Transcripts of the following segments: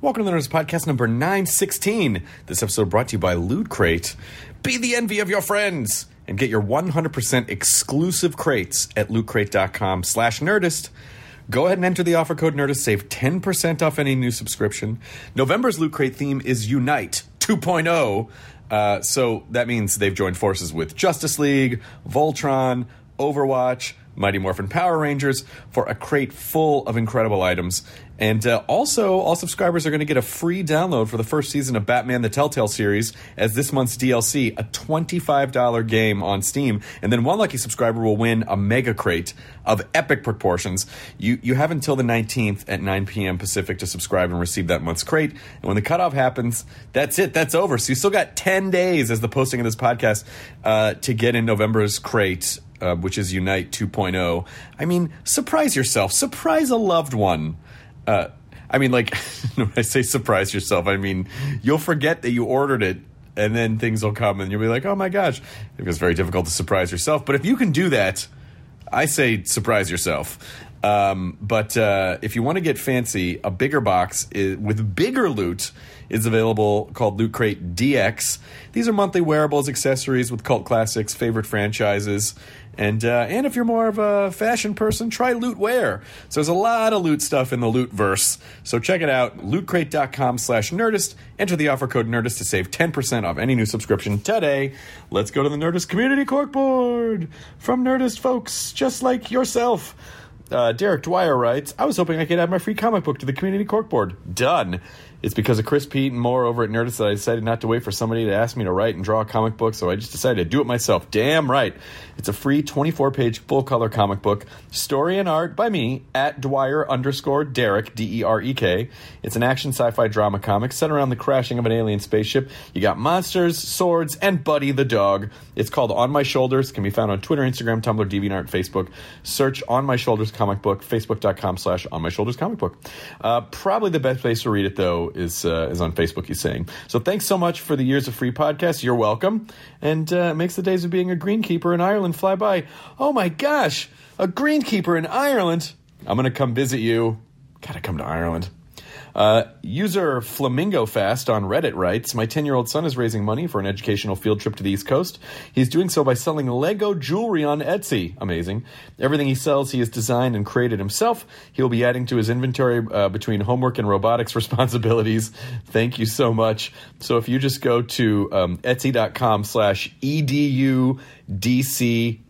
Welcome to the Nerdist Podcast number 916. This episode brought to you by Loot Crate. Be the envy of your friends and get your 100% exclusive crates at lootcrate.com slash nerdist. Go ahead and enter the offer code Nerdist. Save 10% off any new subscription. November's Loot Crate theme is Unite 2.0. Uh, so that means they've joined forces with Justice League, Voltron, Overwatch, Mighty Morphin Power Rangers for a crate full of incredible items. And uh, also, all subscribers are going to get a free download for the first season of Batman the Telltale series as this month's DLC, a $25 game on Steam. And then one lucky subscriber will win a mega crate of epic proportions. You, you have until the 19th at 9 p.m. Pacific to subscribe and receive that month's crate. And when the cutoff happens, that's it. That's over. So you still got 10 days as the posting of this podcast uh, to get in November's crate uh, which is Unite 2.0. I mean, surprise yourself, surprise a loved one. Uh, I mean, like, when I say surprise yourself, I mean, you'll forget that you ordered it and then things will come and you'll be like, oh my gosh. It's very difficult to surprise yourself. But if you can do that, I say surprise yourself. Um, but uh, if you want to get fancy, a bigger box is, with bigger loot is available called Loot Crate DX. These are monthly wearables, accessories with cult classics, favorite franchises. And uh, and if you're more of a fashion person, try Loot Wear. So there's a lot of loot stuff in the loot verse. So check it out, lootcrate.com slash nerdist. Enter the offer code nerdist to save 10% off any new subscription today. Let's go to the Nerdist Community Corkboard from Nerdist folks just like yourself. Uh, Derek Dwyer writes, I was hoping I could add my free comic book to the community corkboard. Done. It's because of Chris Pete and more over at Nerdist that I decided not to wait for somebody to ask me to write and draw a comic book, so I just decided to do it myself. Damn right. It's a free 24 page full color comic book, story and art by me at Dwyer underscore Derek, D E R E K. It's an action sci fi drama comic set around the crashing of an alien spaceship. You got monsters, swords, and Buddy the dog. It's called On My Shoulders, can be found on Twitter, Instagram, Tumblr, DeviantArt, Facebook. Search On My Shoulders comic book, facebook.com slash On My Shoulders comic book. Uh, probably the best place to read it, though, is uh, is on Facebook. He's saying so. Thanks so much for the years of free podcasts. You're welcome, and uh, makes the days of being a greenkeeper in Ireland fly by. Oh my gosh, a greenkeeper in Ireland! I'm gonna come visit you. Gotta come to Ireland. Uh, user Flamingo Fast on Reddit writes My 10 year old son is raising money for an educational field trip to the East Coast. He's doing so by selling Lego jewelry on Etsy. Amazing. Everything he sells, he has designed and created himself. He'll be adding to his inventory uh, between homework and robotics responsibilities. Thank you so much. So if you just go to um, etsy.com slash edudc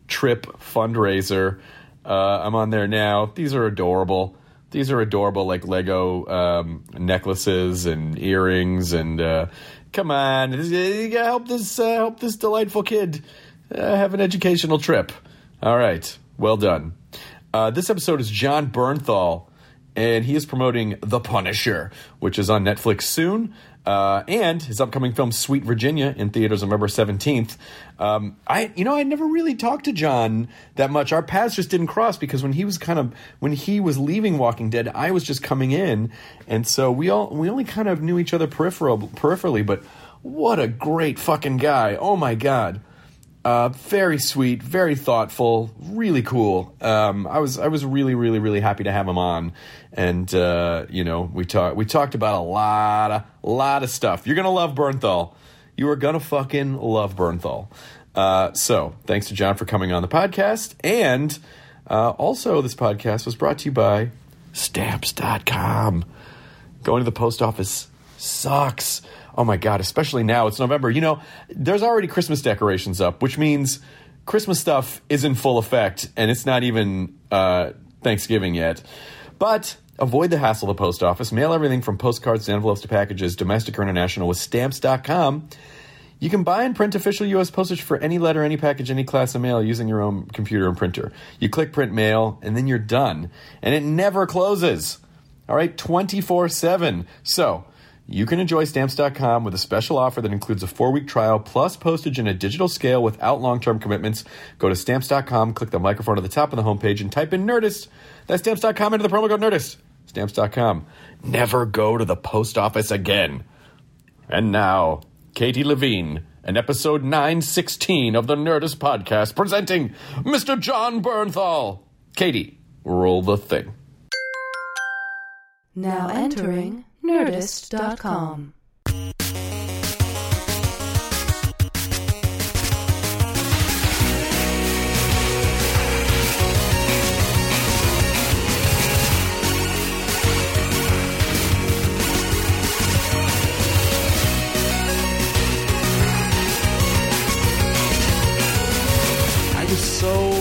trip fundraiser, uh, I'm on there now. These are adorable these are adorable, like Lego um, necklaces and earrings. And uh, come on, gotta help this uh, help this delightful kid uh, have an educational trip. All right, well done. Uh, this episode is Jon Bernthal, and he is promoting The Punisher, which is on Netflix soon. Uh, and his upcoming film Sweet Virginia in theaters November 17th. Um, I, you know, I never really talked to Jon that much. Our paths just didn't cross because when he was kind of when he was leaving Walking Dead, I was just coming in, and so we all we only kind of knew each other peripheral peripherally. But what a great fucking guy! Oh my god. Uh, very sweet, very thoughtful, really cool. Um, I was I was really really really happy to have him on, and uh, you know we talked we talked about a lot of lot of stuff. You're gonna love Bernthal. You are gonna fucking love Bernthal. Uh, so thanks to Jon for coming on the podcast, and uh, also this podcast was brought to you by Stamps.com. Going to the post office sucks. Oh my God, especially now. It's November. You know, there's already Christmas decorations up, which means Christmas stuff is in full effect, and it's not even uh, Thanksgiving yet. But avoid the hassle of the post office. Mail everything from postcards to envelopes to packages, domestic or international, with stamps.com. You can buy and print official U.S. postage for any letter, any package, any class of mail using your own computer and printer. You click print mail, and then you're done. And it never closes. All right, 24 7. So, you can enjoy stamps.com with a special offer that includes a four week trial plus postage and a digital scale without long term commitments. Go to stamps.com, click the microphone at the top of the homepage, and type in Nerdist. That's stamps.com into the promo code Nerdist. Stamps.com. Never go to the post office again. And now, Katie Levine and episode 916 of the Nerdist podcast presenting Mr. Jon Bernthal. Katie, roll the thing. Now entering Nerdist.com. I was so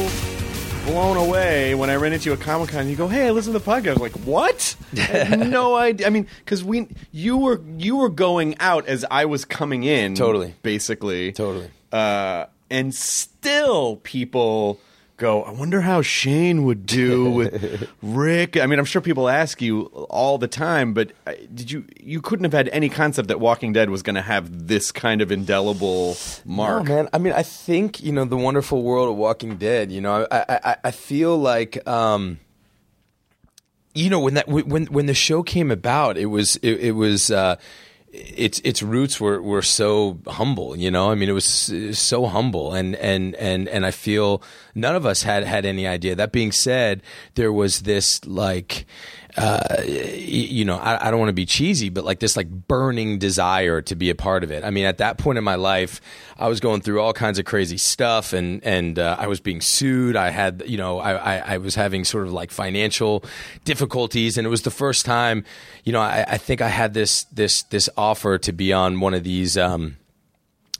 blown away when I ran into you at Comic Con. You go, "Hey, I listen to the podcast." I was like, "What?" I no idea. I mean, because we you were you were going out as I was coming in, Totally. basically, Totally. uh, and still people go. I wonder how Shane would do with Rick. I mean, I'm sure people ask you all the time, but uh, did you you couldn't have had any concept that Walking Dead was going to have this kind of indelible mark? No, man. I mean, I think you know the wonderful world of Walking Dead. You know, I I, I- feel like. Um, you know when that when when the show came about, it was it, it was uh, its its roots were, were so humble. You know, I mean, it was, it was so humble, and and and and I feel none of us had had any idea. That being said, there was this like. Uh, you know, I, I don't want to be cheesy, but like this like burning desire to be a part of it. I mean, at that point in my life, I was going through all kinds of crazy stuff, and and uh, I was being sued. I had, you know, I, I I was having sort of like financial difficulties, and it was the first time, you know, I, I think I had this this this offer to be on one of these. Um,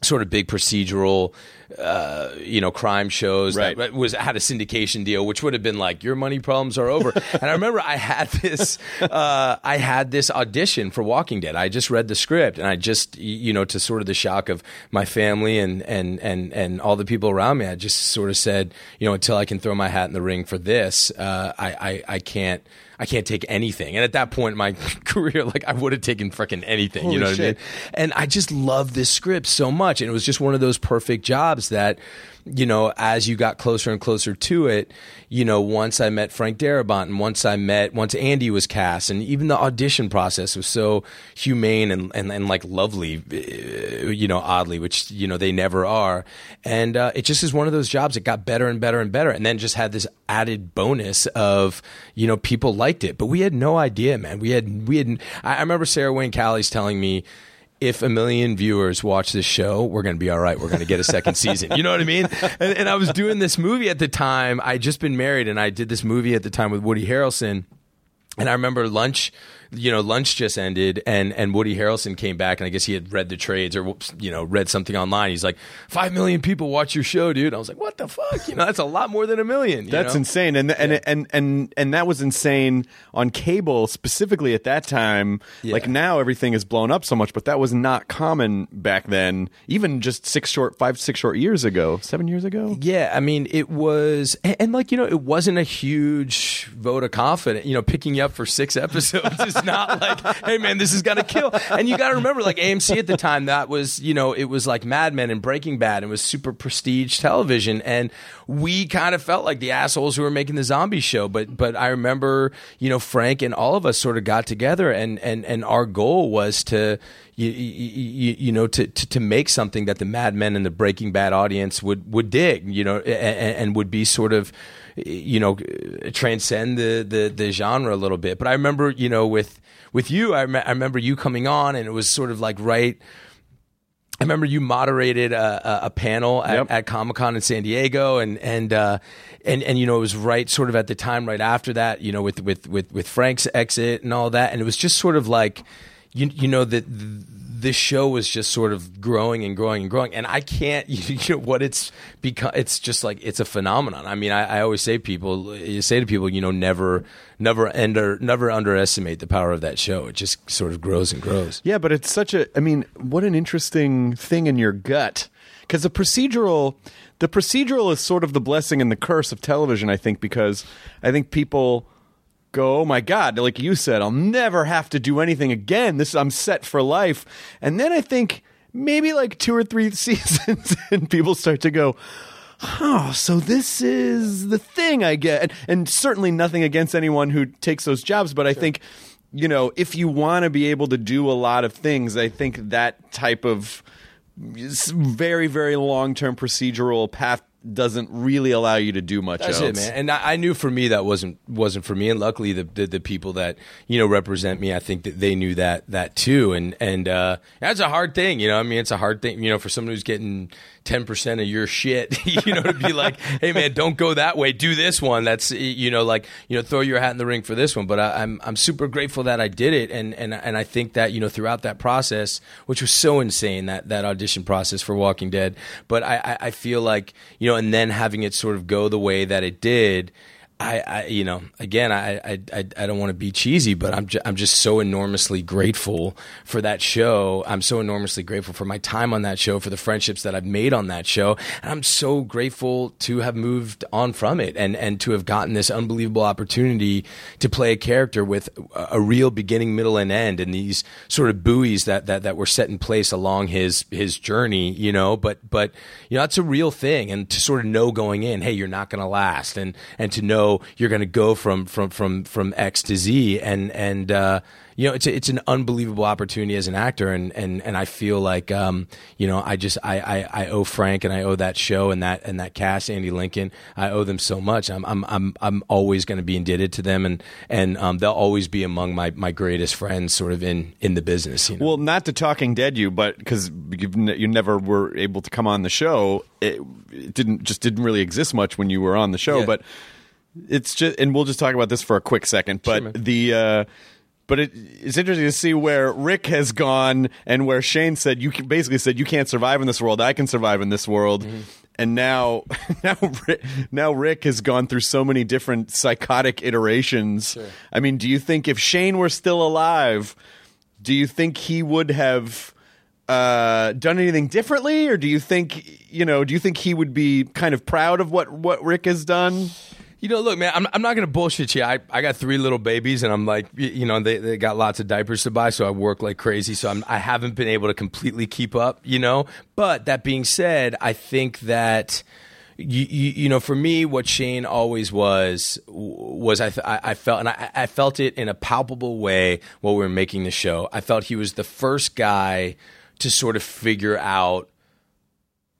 sort of big procedural, uh, you know, crime shows Right. that was had a syndication deal, which would have been like your money problems are over. and I remember I had this, uh, I had this audition for Walking Dead. I just read the script, and I just, you know, to sort of the shock of my family and and and and all the people around me, I just sort of said, you know, until I can throw my hat in the ring for this, uh, I, I I can't. I can't take anything. And at that point in my career, like I would have taken freaking anything. Holy you know what shit. I mean? And I just loved this script so much. And it was just one of those perfect jobs that, you know, as you got closer and closer to it, you know, once I met Frank Darabont and once I met, once Andy was cast and even the audition process was so humane and, and, and like lovely, uh, you know, oddly, which, you know, they never are. And uh, it just is one of those jobs that got better and better and better. And then just had this added bonus of, you know, people liked it. But we had no idea, man. We had, we had, I I remember Sarah Wayne Callies telling me, if a million viewers watch this show, we're going to be all right. We're going to get a second season. You know what I mean? And, and I was doing this movie at the time. I'd just been married, and I did this movie at the time with Woody Harrelson. And I remember lunch, you know, lunch just ended, and and Woody Harrelson came back, and I guess he had read the trades or you know read something online. He's like, five million people watch your show, dude. I was like, what the fuck? You know, that's a lot more than a million. you That's know? insane, and and, and and and that was insane on cable specifically at that time. Yeah. Like now, everything is blown up so much, but that was not common back then. Even just six short, five, six short years ago, seven years ago. Yeah, I mean, it was, and, and like you know, it wasn't a huge vote of confidence. You know, picking you up for six episodes is not like, hey man, this is gonna kill. And you got to remember, like AMC at the time, that was you know, it was like Mad Men and Breaking Bad. It was super prestige television, and we kind of felt like the assholes who were making the zombie show. But but I remember, you know, Frank and all of us sort of got together, and and and our goal was to you, you, you know to, to to make something that the Mad Men and the Breaking Bad audience would would dig, you know, and, and would be sort of you know transcend the, the the genre a little bit. But I remember, you know, with with you, I, rem- I remember you coming on, and it was sort of like right. I remember you moderated a, a, panel at, Yep. at Comic Con in San Diego, and and uh, and and you know it was right sort of at the time right after that, you know, with with with with Frank's exit and all that, and it was just sort of like, you you know that this show was just sort of growing and growing and growing, and I can't you know what it's become. It's just like it's a phenomenon. I mean, I, I always say people, you say to people, you know, never never under never underestimate the power of that show. It just sort of grows and grows. Yeah, but it's such a. I mean, what an interesting thing in your gut. Because the procedural, the procedural is sort of the blessing and the curse of television. I think because I think people go, "Oh my god!" Like you said, I'll never have to do anything again. This I'm set for life. And then I think maybe like two or three seasons, and people start to go. Oh, so this is the thing I get. And, and certainly nothing against anyone who takes those jobs, but I think, you know, if you want to be able to do a lot of things, I think that type of very, very long term procedural path doesn't really allow you to do much That's else. it, man. And I, I knew for me that wasn't wasn't for me. And luckily, the, the the people that you know represent me, I think that they knew that that too. And and uh, that's a hard thing, you know. I mean, it's a hard thing, you know, for someone who's getting ten percent of your shit, you know, to be like, hey, man, don't go that way. Do this one. That's you know, like you know, throw your hat in the ring for this one. But I, I'm I'm super grateful that I did it, and and and I think that you know throughout that process, which was so insane that that audition process for Walking Dead. But I I, I feel like you know, and then having it sort of go the way that it did. I, I, you know, again, I, I, I, don't want to be cheesy, but I'm, ju- I'm just so enormously grateful for that show. I'm so enormously grateful for my time on that show, for the friendships that I've made on that show, and I'm so grateful to have moved on from it and and to have gotten this unbelievable opportunity to play a character with a, a real beginning, middle, and end, and these sort of buoys that that that were set in place along his his journey. You know, but but you know, that's a real thing, and to sort of know going in, hey, you're not going to last, and and to know you're going to go from from from from X to Z, and and uh, you know it's a, it's an unbelievable opportunity as an actor, and and and I feel like um, you know I just I, I I owe Frank and I owe that show and that and that cast Andy Lincoln I owe them so much. I'm I'm I'm I'm always going to be indebted to them, and and um, they'll always be among my my greatest friends, sort of in in the business. You know? Well, not to Talking Dead you, but because you never were able to come on the show, it, it didn't just didn't really exist much when you were on the show. Yeah. But it's just, and we'll just talk about this for a quick second. But man. the. Uh, but it, it's interesting to see where Rick has gone and where Shane said you can, basically said you can't survive in this world. I can survive in this world. And now, now, Rick, now Rick has gone through so many different psychotic iterations. I mean, do you think if Shane were still alive, do you think he would have uh, done anything differently, or do you think you know? Do you think he would be kind of proud of what what Rick has done? You know, look, man, I'm, I'm not going to bullshit you. I, I got three little babies, and I'm like, you know, they, they got lots of diapers to buy, so I work like crazy. So I'm, I haven't been able to completely keep up, you know. But that being said, I think that. You, you, you know, for me, what Shane always was was I, I felt and I, I felt it in a palpable way while we were making the show. I felt he was the first guy to sort of figure out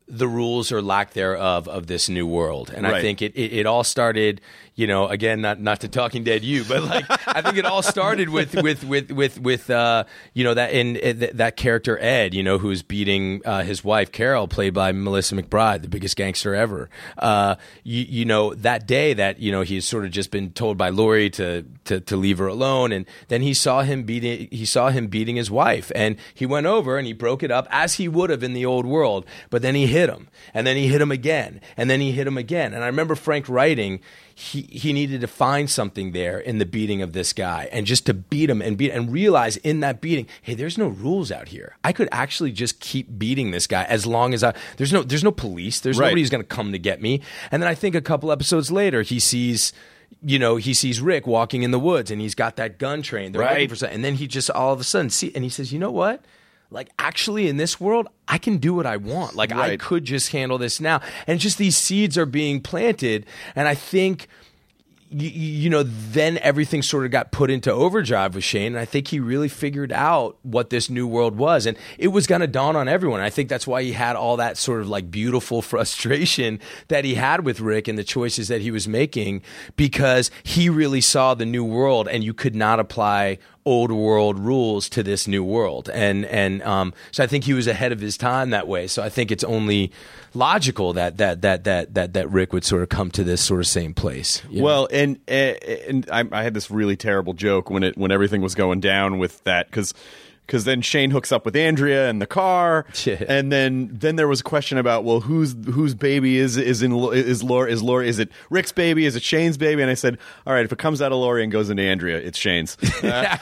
the rules or lack thereof of this new world. And I think it, it, it all started, you know, again, not not to Talking Dead you, but like I think it all started with with with with with uh, you know that in, in that character Ed, you know, who's beating uh, his wife Carol, played by Melissa McBride, the biggest gangster ever. Uh, you, you know that day that you know he's sort of just been told by Lori to, to to leave her alone, and then he saw him beating he saw him beating his wife, and he went over and he broke it up as he would have in the old world, but then he hit him, and then he hit him again, and then he hit him again, and I remember Frank writing he he needed to find something there in the beating of this guy, and just to beat him and beat and realize in that beating, hey, there's no rules out here. I could actually just keep beating this guy as long as I there's no there's no police, there's Right. nobody who's going to come to get me, and then I think a couple episodes later he sees. You know, he sees Rick walking in the woods, and he's got that gun trained. They're Right. for something, and then he just all of a sudden see, and he says, "You know what? Like, actually, in this world, I can do what I want. Like, I could just handle this now." And just these seeds are being planted, and I think you, you know, then everything sort of got put into overdrive with Shane, and I think he really figured out what this new world was, and it was going to dawn on everyone. I think that's why he had all that sort of like beautiful frustration that he had with Rick and the choices that he was making, because he really saw the new world, and you could not apply old world rules to this new world, and and um, so I think he was ahead of his time that way. So I think it's only logical that that that that that that Rick would sort of come to this sort of same place. Well, and and I, I had this really terrible joke when it when everything was going down with that because because then Shane hooks up with Andrea in the car, Yeah. and then then there was a question about well whose whose baby is is in is Laura is Laura is it Rick's baby is it Shane's baby and I said all right if it comes out of Lori and goes into Andrea it's Shane's. Uh,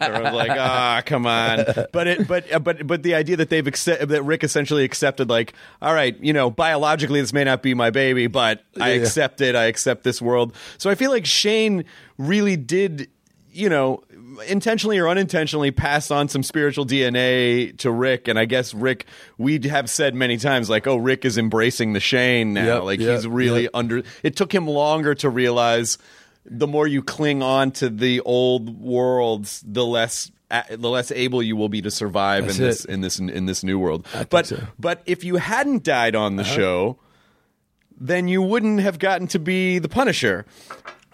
everyone's like ah come on, but it but uh, but but the idea that they've accept, that Rick essentially accepted like all right you know biologically this may not be my baby but I Yeah. accept it I accept this world so I feel like Shane really did you know intentionally or unintentionally pass on some spiritual DNA to Rick and I guess Rick we have said many times like oh Rick is embracing the Shane now Yep, like yep, he's really yep. under it took him longer to realize the more you cling on to the old worlds the less the less able you will be to survive That's in this it. in this in this new world think but so. Uh-huh. but if you hadn't died on the show then you wouldn't have gotten to be the Punisher.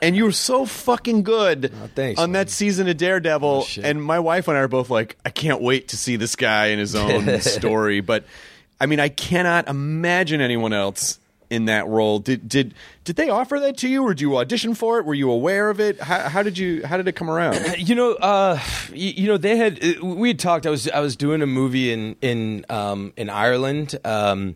And you were so fucking good Oh, thanks, on man. that season of Daredevil. shit. and my wife and I are both like, I can't wait to see this guy in his own story. But I mean, I cannot imagine anyone else in that role. Did did did they offer that to you, or did you audition for it? Were you aware of it? How, how did you how did it come around? You know, uh, you, you know, they had uh, we had talked. I was I was doing a movie in in um, in Ireland. Um,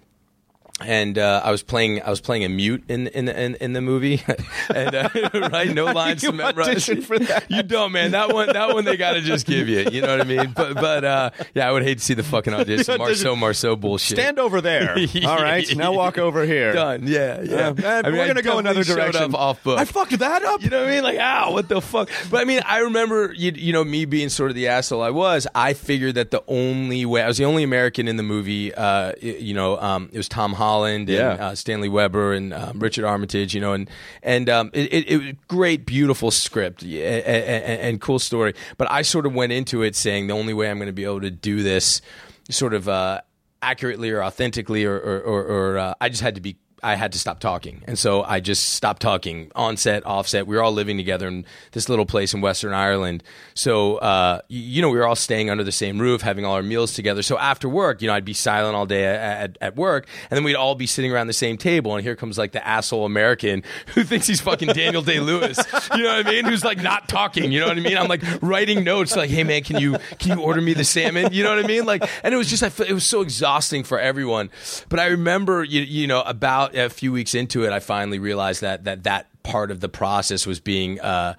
and uh, I was playing. I was playing a mute in in in, in the movie, and uh, right, no lines you to memorize. for that? You don't, man. That one, that one, they got to just give you. You know what I mean? But but uh, yeah, I would hate to see the fucking audition. Marceau Marceau bullshit. Stand over there. All right, now walk over here. Done. Yeah, yeah. Uh, I mean, we're gonna go another direction. Off book. I fucked that up. You know what I mean? Like, ow, what the fuck? But I mean, I remember, you, you know, me being sort of the asshole I was. I figured that the only way I was the only American in the movie. Uh, you know, um, it was Tom Holland and Yeah. uh, Stanley Weber and um, Richard Armitage. You know, and and um, it, it, it was great, beautiful script and, and, and cool story. But I sort of went into it saying the only way I'm going to be able to do this, sort of. Uh, accurately or authentically or, or, or, or uh, I just had to be I had to stop talking. And so I just stopped talking on set, off set. We were all living together in this little place in Western Ireland. So, uh, you know, we were all staying under the same roof, having all our meals together. So after work, you know, I'd be silent all day at, at, work. And then we'd all be sitting around the same table. And here comes like the asshole American who thinks he's fucking Daniel Day Lewis. You know what I mean? Who's like not talking. You know what I mean? I'm like writing notes like, hey man, can you, can you order me the salmon? You know what I mean? Like, and it was just, I it was so exhausting for everyone. But I remember, you, you know, about a few weeks into it, I finally realized that that that part of the process was being uh,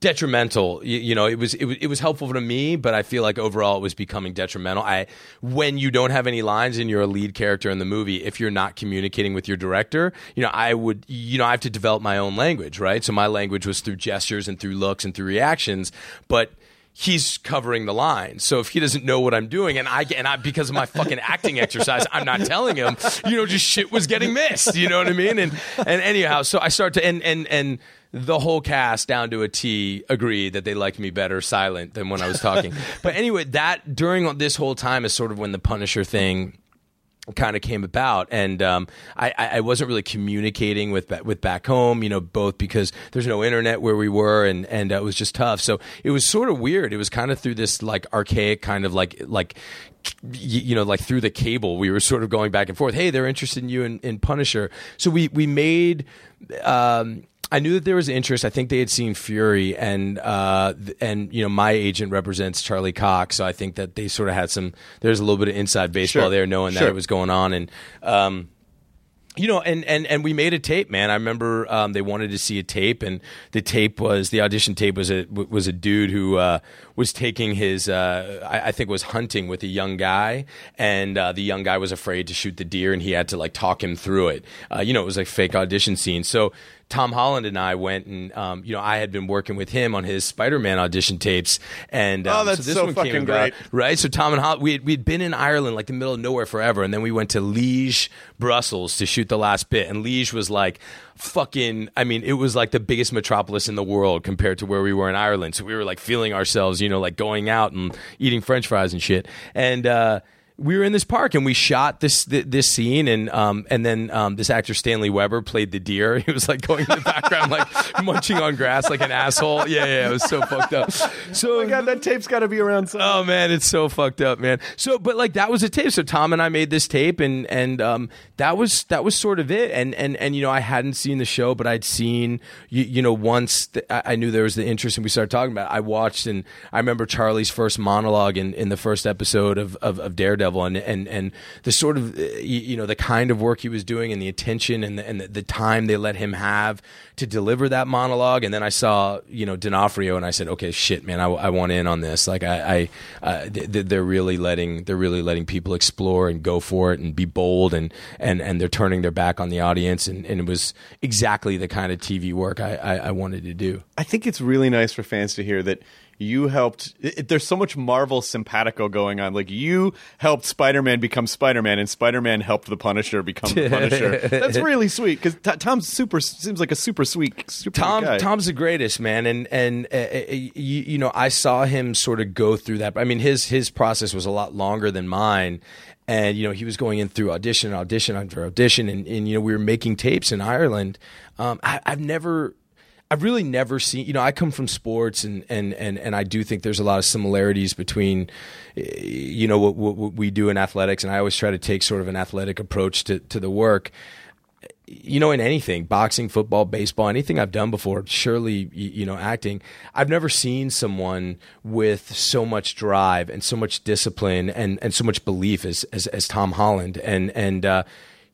detrimental. You, you know, it was, it was it was helpful to me, but I feel like overall it was becoming detrimental. I when you don't have any lines and you're a lead character in the movie, if you're not communicating with your director, you know, I would, you know, I have to develop my own language, right? So my language was through gestures and through looks and through reactions, but he's covering the line. So if he doesn't know what I'm doing, and I and I because of my fucking acting exercise, I'm not telling him. You know, just shit was getting missed. You know what I mean? And and anyhow, so I start to and and and the whole cast down to a T agreed that they liked me better silent than when I was talking. but anyway, that during this whole time is sort of when the Punisher thing kind of came about, and um, I, I wasn't really communicating with with back home, you know, both because there's no internet where we were, and and uh, it was just tough. So it was sort of weird. It was kind of through this like archaic kind of like like you know like through the cable we were sort of going back and forth hey they're interested in you in, in punisher so we we made um I knew that there was interest. I think they had seen Fury, and uh, and you know my agent represents Charlie Cox, so I think that they sort of had some. There's a little bit of inside baseball Sure. there, knowing that it was going on, and um, you know, and, and, and we made a tape, man. I remember um, they wanted to see a tape, and the tape was the audition tape was a was a dude who uh, was taking his uh, I, I think was hunting with a young guy, and uh, the young guy was afraid to shoot the deer, and he had to like talk him through it. Uh, you know, it was like fake audition scene. So Tom Holland and I went and um, you know I had been working with him on his Spider Man audition tapes, and um, Oh, that's so this so one fucking about, great. right? So Tom and Holland, we had, we'd been in Ireland, like the middle of nowhere forever, and then we went to Liege, Brussels, to shoot the last bit. And Liege was like fucking. I mean, it was like the biggest metropolis in the world compared to where we were in Ireland. So we were like feeling ourselves, you know, like going out and eating French fries and shit. And uh, we were in this park and we shot this this scene and um and then um this actor Stanley Weber played the deer. He was like going in the background like munching on grass like an asshole. Yeah, yeah, it was so fucked up. So Oh my god, that tape's got to be around. Somewhere. Oh man, it's so fucked up, man. So, but like that was a tape. So Tom and I made this tape, and and um, that was that was sort of it. And and and you know, I hadn't seen the show, but I'd seen you, you know once th- I I knew there was the interest, and we started talking about. it. I watched, and I remember Charlie's first monologue in, in the first episode of, of, of Daredevil, and and and the sort of uh, you, know the kind of work he was doing, and the attention, and the, and the, time they let him have to deliver that monologue. And then I saw you know D'Onofrio, and I said, okay, shit, man, I, I want in on this. Like I, I uh, th- th- they're really letting they're really letting people explore and go for it and be bold, and and and they're turning their back on the audience, and, and it was exactly the kind of TV work I, I, I wanted to do. I think it's really nice for fans to hear that you helped. It, there's so much Marvel simpatico going on. Like you helped Spider-Man become Spider-Man, and Spider-Man helped the Punisher become the Punisher. That's really sweet because Tom's super seems like a super sweet, super Tom guy. Tom's the greatest man, and and uh, uh, you, you know I saw him sort of go through that. I mean his his process was a lot longer than mine, and you know he was going in through audition, audition after audition, and, and you know we were making tapes in Ireland. Um, I, I've never. I've really never seen, you know, I come from sports and, and, and, and I do think there's a lot of similarities between, eh, you know, what, what, what we do in athletics. And I always try to take sort of an athletic approach to, to the work you know, in anything, boxing, football, baseball, anything I've done before, surely, you know, acting, I've never seen someone with so much drive and so much discipline and, and so much belief as, as, as Tom Holland. And, and, uh,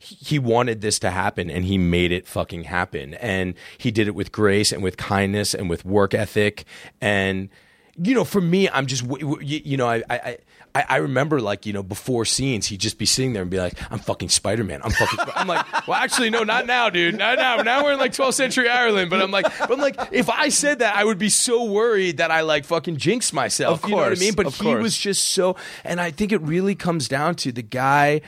he wanted this to happen and he made it fucking happen. And he did it with grace and with kindness and with work ethic. And, you know, for me, I'm just, you know, I, I, I- I remember like, you know, before scenes, he'd just be sitting there and be like, I'm fucking Spider Man. I'm fucking, Sp-" I'm like, well, actually, no, not now, dude. Not now. Now we're in like 12th century Ireland. But I'm like, but I'm like, if I said that, I would be so worried that I like fucking jinxed myself. Of You know what I mean? But he course. was just so, and I think it really comes down to the guy.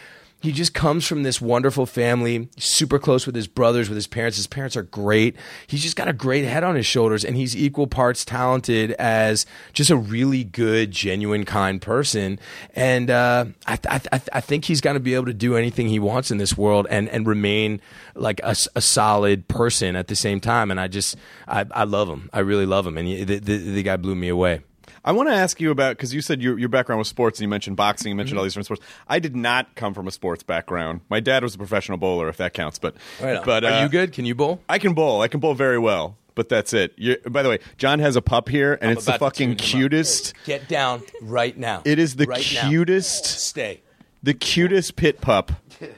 He just comes from this wonderful family, super close with his brothers, with his parents. His parents are great. He's just got a great head on his shoulders, and he's equal parts talented as just a really good, genuine, kind person. And uh, I, I, I I think he's going to be able to do anything he wants in this world and, and remain like a solid person at the same time. And I just, I, I love him. I really love him. And he, the, the, the guy blew me away. I want to ask you about because you said your your background was sports and you mentioned boxing, you mentioned all these different sports. I did not come from a sports background. My dad was a professional bowler, if that counts. But but are uh, you good? Can you bowl? I can bowl. I can bowl very well. But that's it. you by the way, Jon has a pup here, and I'm it's the fucking cutest. Get down right now. It is the Right now. cutest, Stay. the cutest pit pup.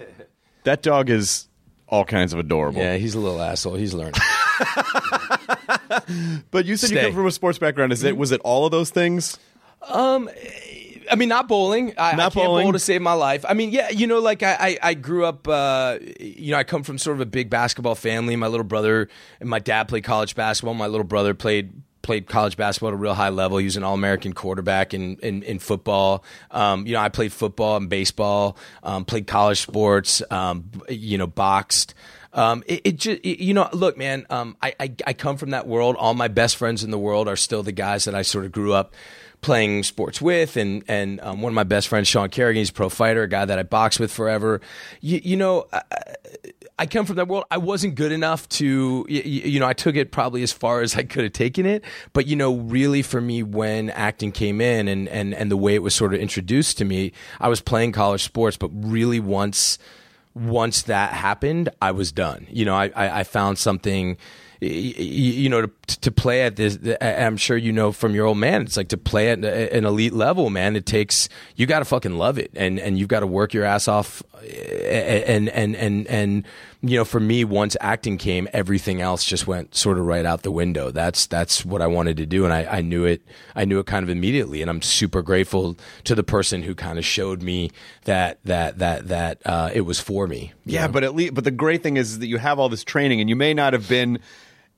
That dog is all kinds of adorable. Yeah, he's a little asshole. He's learning. But you said you come from a sports background. Is it was it all of those things? Um, I mean, not bowling. I, I Not can't bowling? bowl to save my life. I mean, yeah, you know, like I, I, I grew up. Uh, you know, I come from sort of a big basketball family. My little brother and my dad played college basketball. My little brother played played college basketball at a real high level. He was an All American quarterback in in, in football. Um, you know, I played football and baseball. Um, played college sports. Um, you know, boxed. Um, it, it just, you know, look, man, um, I, I, I come from that world. All my best friends in the world are still the guys that I sort of grew up playing sports with. And, and um, one of my best friends, Sean Kerrigan, he's a pro fighter, a guy that I boxed with forever. You, you know, I, I come from that world. I wasn't good enough to, you, you know, I took it probably as far as I could have taken it. But, you know, really for me, when acting came in and, and, and the way it was sort of introduced to me, I was playing college sports, but really once once that happened, I was done. You know, I, I, I found something, you know, to, to play at this. I'm sure you know from your old man. It's like to play at an elite level, man. It takes you got to fucking love it, and and you've got to work your ass off. And and and and you know, for me, once acting came, everything else just went sort of right out the window. That's that's what I wanted to do, and I, I knew it. I knew it kind of immediately, and I'm super grateful to the person who kind of showed me that that that that uh, it was for me. Yeah, know? but at least but the great thing is that you have all this training and you may not have been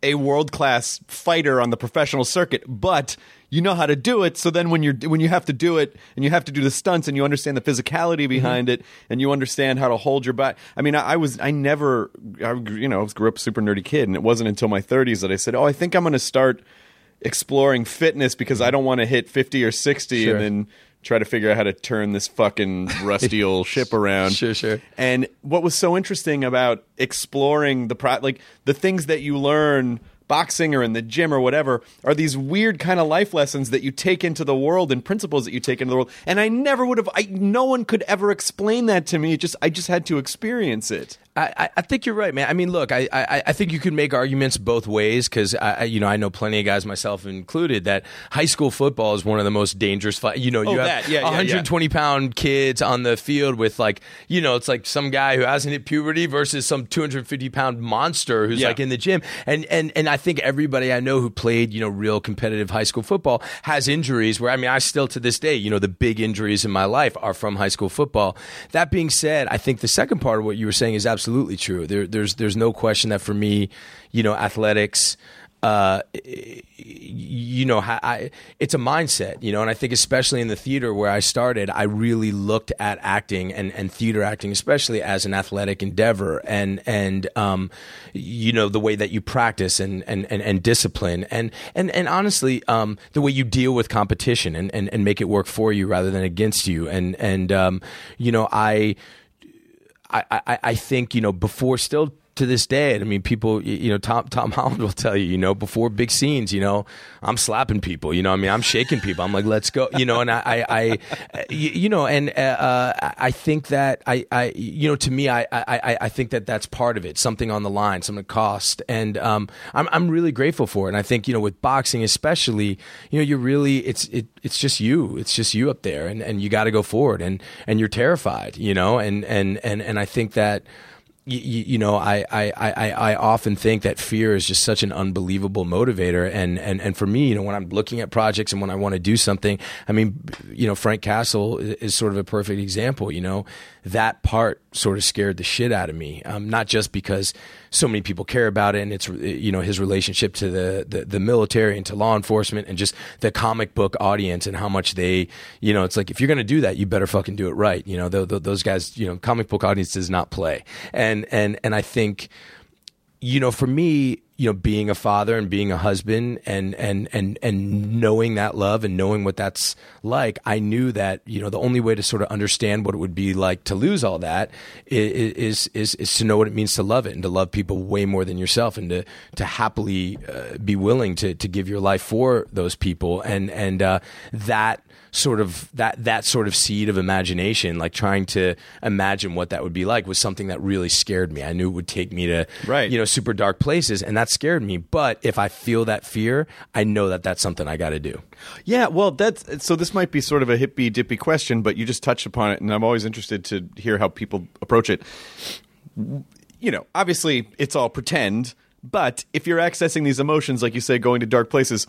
a world class fighter on the professional circuit, but you know how to do it. So then when you're when you have to do it and you have to do the stunts and you understand the physicality Mm-hmm. behind it and you understand how to hold your back. I mean, I, I was I never I, you know grew up a super nerdy kid and it wasn't until my 30s that I said, oh, I think I'm going to start exploring fitness because I don't want to hit 50 or 60 Sure. and then try to figure out how to turn this fucking rusty old ship around. Sure, sure. And what was so interesting about exploring the pro- like the things that you learn boxing or in the gym or whatever are these weird kind of life lessons that you take into the world and principles that you take into the world. And I never would have I no one could ever explain that to me. It just I just had to experience it. I, I- think you're right, man. I mean, look, I, I, I think you could make arguments both ways because I, you know, I know plenty of guys, myself included, that high school football is one of the most dangerous. Fight. You know, you Oh, have. Yeah, yeah, yeah. 120 pound kids on the field with like, you know, it's like some guy who hasn't hit puberty versus some 250 pound monster who's Yeah. like in the gym. And and and I think everybody I know who played, you know, real competitive high school football has injuries. Where I mean, I still to this day, you know, the big injuries in my life are from high school football. That being said, I think the second part of what you were saying is absolutely true. There, there's there's no question that for me, you know, athletics. uh, you know, I, it's a mindset, you know, and I think especially in the theater where I started, I really looked at acting and, and theater acting, especially as an athletic endeavor and, and, um, you know, the way that you practice and, and, and, and discipline and, and, and honestly, um, the way you deal with competition and, and, and make it work for you rather than against you. And, and, um, you know, I, I, I, I think, you know, before still to this day. I mean, people, you know, Tom Tom Holland will tell you, you know, before big scenes, you know, I'm slapping people. You know, I mean, I'm shaking people. I'm like, let's go. You know, and I, I, I you know, and uh, I think that I, I, you know, to me, I, I, I think that that's part of it. Something on the line, something cost, and um, I'm, I'm really grateful for it. And I think, you know, with boxing especially, you know, you're really, it's, it, it's just you. It's just you up there, and, and you got to go forward, and and you're terrified, you know, and and and and I think that you, you, know, I, I, I, I often think that fear is just such an unbelievable motivator. And, and, and for me, you know, when I'm looking at projects and when I want to do something, I mean, you know, Frank Castle is sort of a perfect example, you know, that part sort of scared the shit out of me. Um, not just because so many people care about it and it's, you know, his relationship to the, the, the military and to law enforcement and just the comic book audience and how much they, you know, it's like, if you're going to do that, you better fucking do it right. You know, the, the, those guys, you know, comic book audience does not play. And, and, and I think, you know, for me, you know, being a father and being a husband and and and and knowing that love and knowing what that's like, I knew that you know the only way to sort of understand what it would be like to lose all that is is is to know what it means to love it and to love people way more than yourself and to to happily uh, be willing to to give your life for those people. And and uh, that sort of that that sort of seed of imagination, like trying to imagine what that would be like, was something that really scared me. I knew it would take me to right. you know super dark places, and that scared me. But if I feel that fear, I know that that's something I got to do. Yeah, well, that's so. This might be sort of a hippy dippy question, but you just touched upon it, and I'm always interested to hear how people approach it. You know, obviously, it's all pretend. But if you're accessing these emotions, like you say, going to dark places,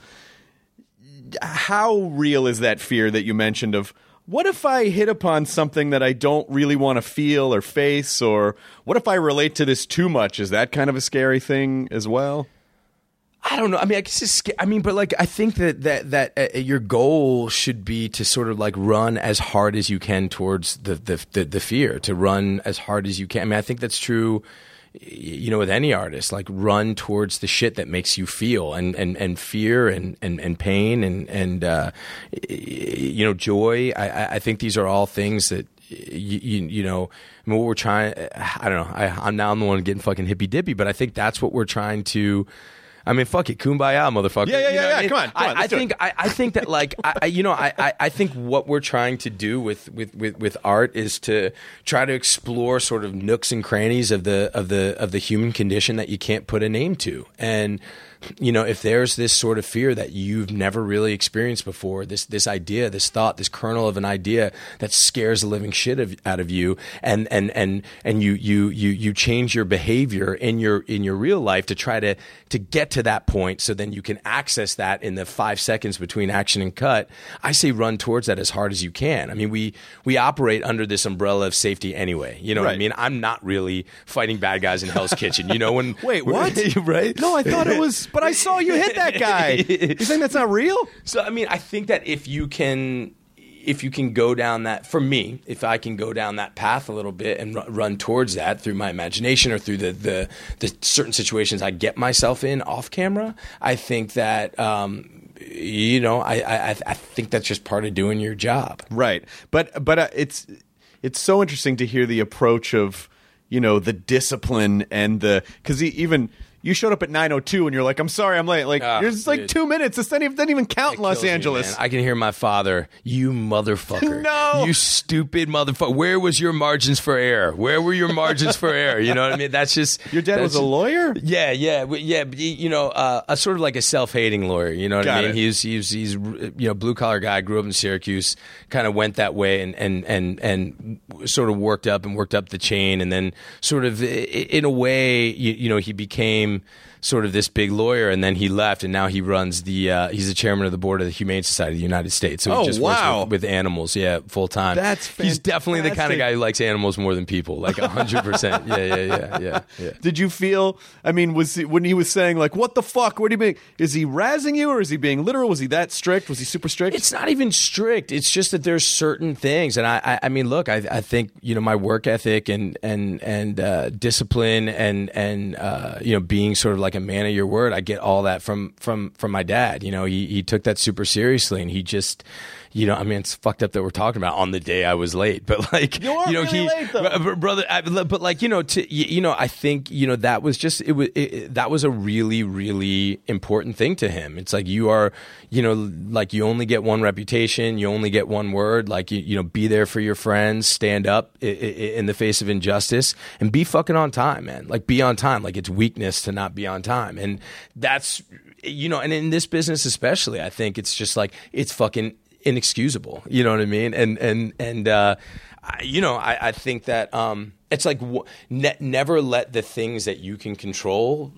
how real is that fear that you mentioned of what if I hit upon something that I don't really want to feel or face, or what if I relate to this too much? Is that kind of a scary thing as well? I don't know. I mean, I guess it's, I mean, but like, I think that that that uh, your goal should be to sort of like run as hard as you can towards the the the, the fear, to run as hard as you can. I mean, I think that's true you know, with any artist, like run towards the shit that makes you feel and, and, and fear and, and, and pain and, and, uh, you know, joy. I, I think these are all things that, you, you, you know, I mean, what we're trying, I don't know. I, I'm now the one getting fucking hippy dippy, but I think that's what we're trying to, I mean, fuck it, kumbaya, motherfucker. Yeah, yeah, you yeah. know yeah. I mean? Come on, come on. I, I think I, I, think that like I, you know I, I, I think what we're trying to do with, with, with, with art is to try to explore sort of nooks and crannies of the of the of the human condition that you can't put a name to, and you know, if there's this sort of fear that you've never really experienced before, this this idea, this thought, this kernel of an idea that scares the living shit of, out of you, and and and and you you you you change your behavior in your in your real life to try to to get to that point, so then you can access that in the five seconds between action and cut. I say run towards that as hard as you can. I mean, we we operate under this umbrella of safety anyway. You know right. what I mean? I'm not really fighting bad guys in Hell's Kitchen. You know when wait what right? No, I thought it was but I saw you hit that guy. you saying that's not real? So I mean, I think that if you can if you can go down that for me if i can go down that path a little bit and r- run towards that through my imagination or through the, the, the certain situations i get myself in off camera i think that um, you know I, I i think that's just part of doing your job right but but uh, it's it's so interesting to hear the approach of you know the discipline and the because even you showed up at 902 and you're like, I'm sorry, I'm late. Like, Ah, it's like dude. two minutes. This doesn't even, doesn't even count in Los kills me, Angeles. I can hear my father, you motherfucker. No. You stupid motherfucker. Where was your margins for error? Where were your margins for error? You know what I mean? That's just. Your dad was a lawyer? Yeah, yeah, yeah. You know, uh, a sort of like a self-hating lawyer. You know what Got I mean? it. He's he's he's you know blue collar guy. Grew up in Syracuse. Kind of went that way and and and and sort of worked up and worked up the chain, and then sort of in a way, you, you know, he became became sort of this big lawyer, and then he left, and now he runs the. Uh, he's the chairman of the board of the Humane Society of the United States. So he Oh, just wow. works with, with animals, yeah, full time. That's he's definitely the kind of guy who likes animals more than people, like hundred percent. Yeah, yeah, yeah, yeah, yeah. Did you feel? I mean, was he, when he was saying like, "What the fuck? What do you mean?" Is he razzing you, or is he being literal? Was he that strict? Was he super strict? It's not even strict. It's just that there's certain things, and I, I, I mean, look, I, I think you know my work ethic and and and uh, discipline and and uh, you know being sort of like a man of your word. I get all that from from from my dad. You know, he he took that super seriously, and he just. You know, I mean, it's fucked up that we're talking about on the day I was late, but like, You are know, really he, late, though. Brother, I, but like, you know, to you, you know, I think you know that was just it was it, that was a really really important thing to him. It's like you are, you know, like you only get one reputation, you only get one word. Like you, you know, be there for your friends, stand up in the face of injustice, and be fucking on time, man. Like be on time. Like it's weakness to not be on time, and that's you know, and in this business especially, I think it's just like it's fucking inexcusable. You know what I mean? And and and uh, I, you know, I, I think that um, it's like w- ne- never let the things that you can control,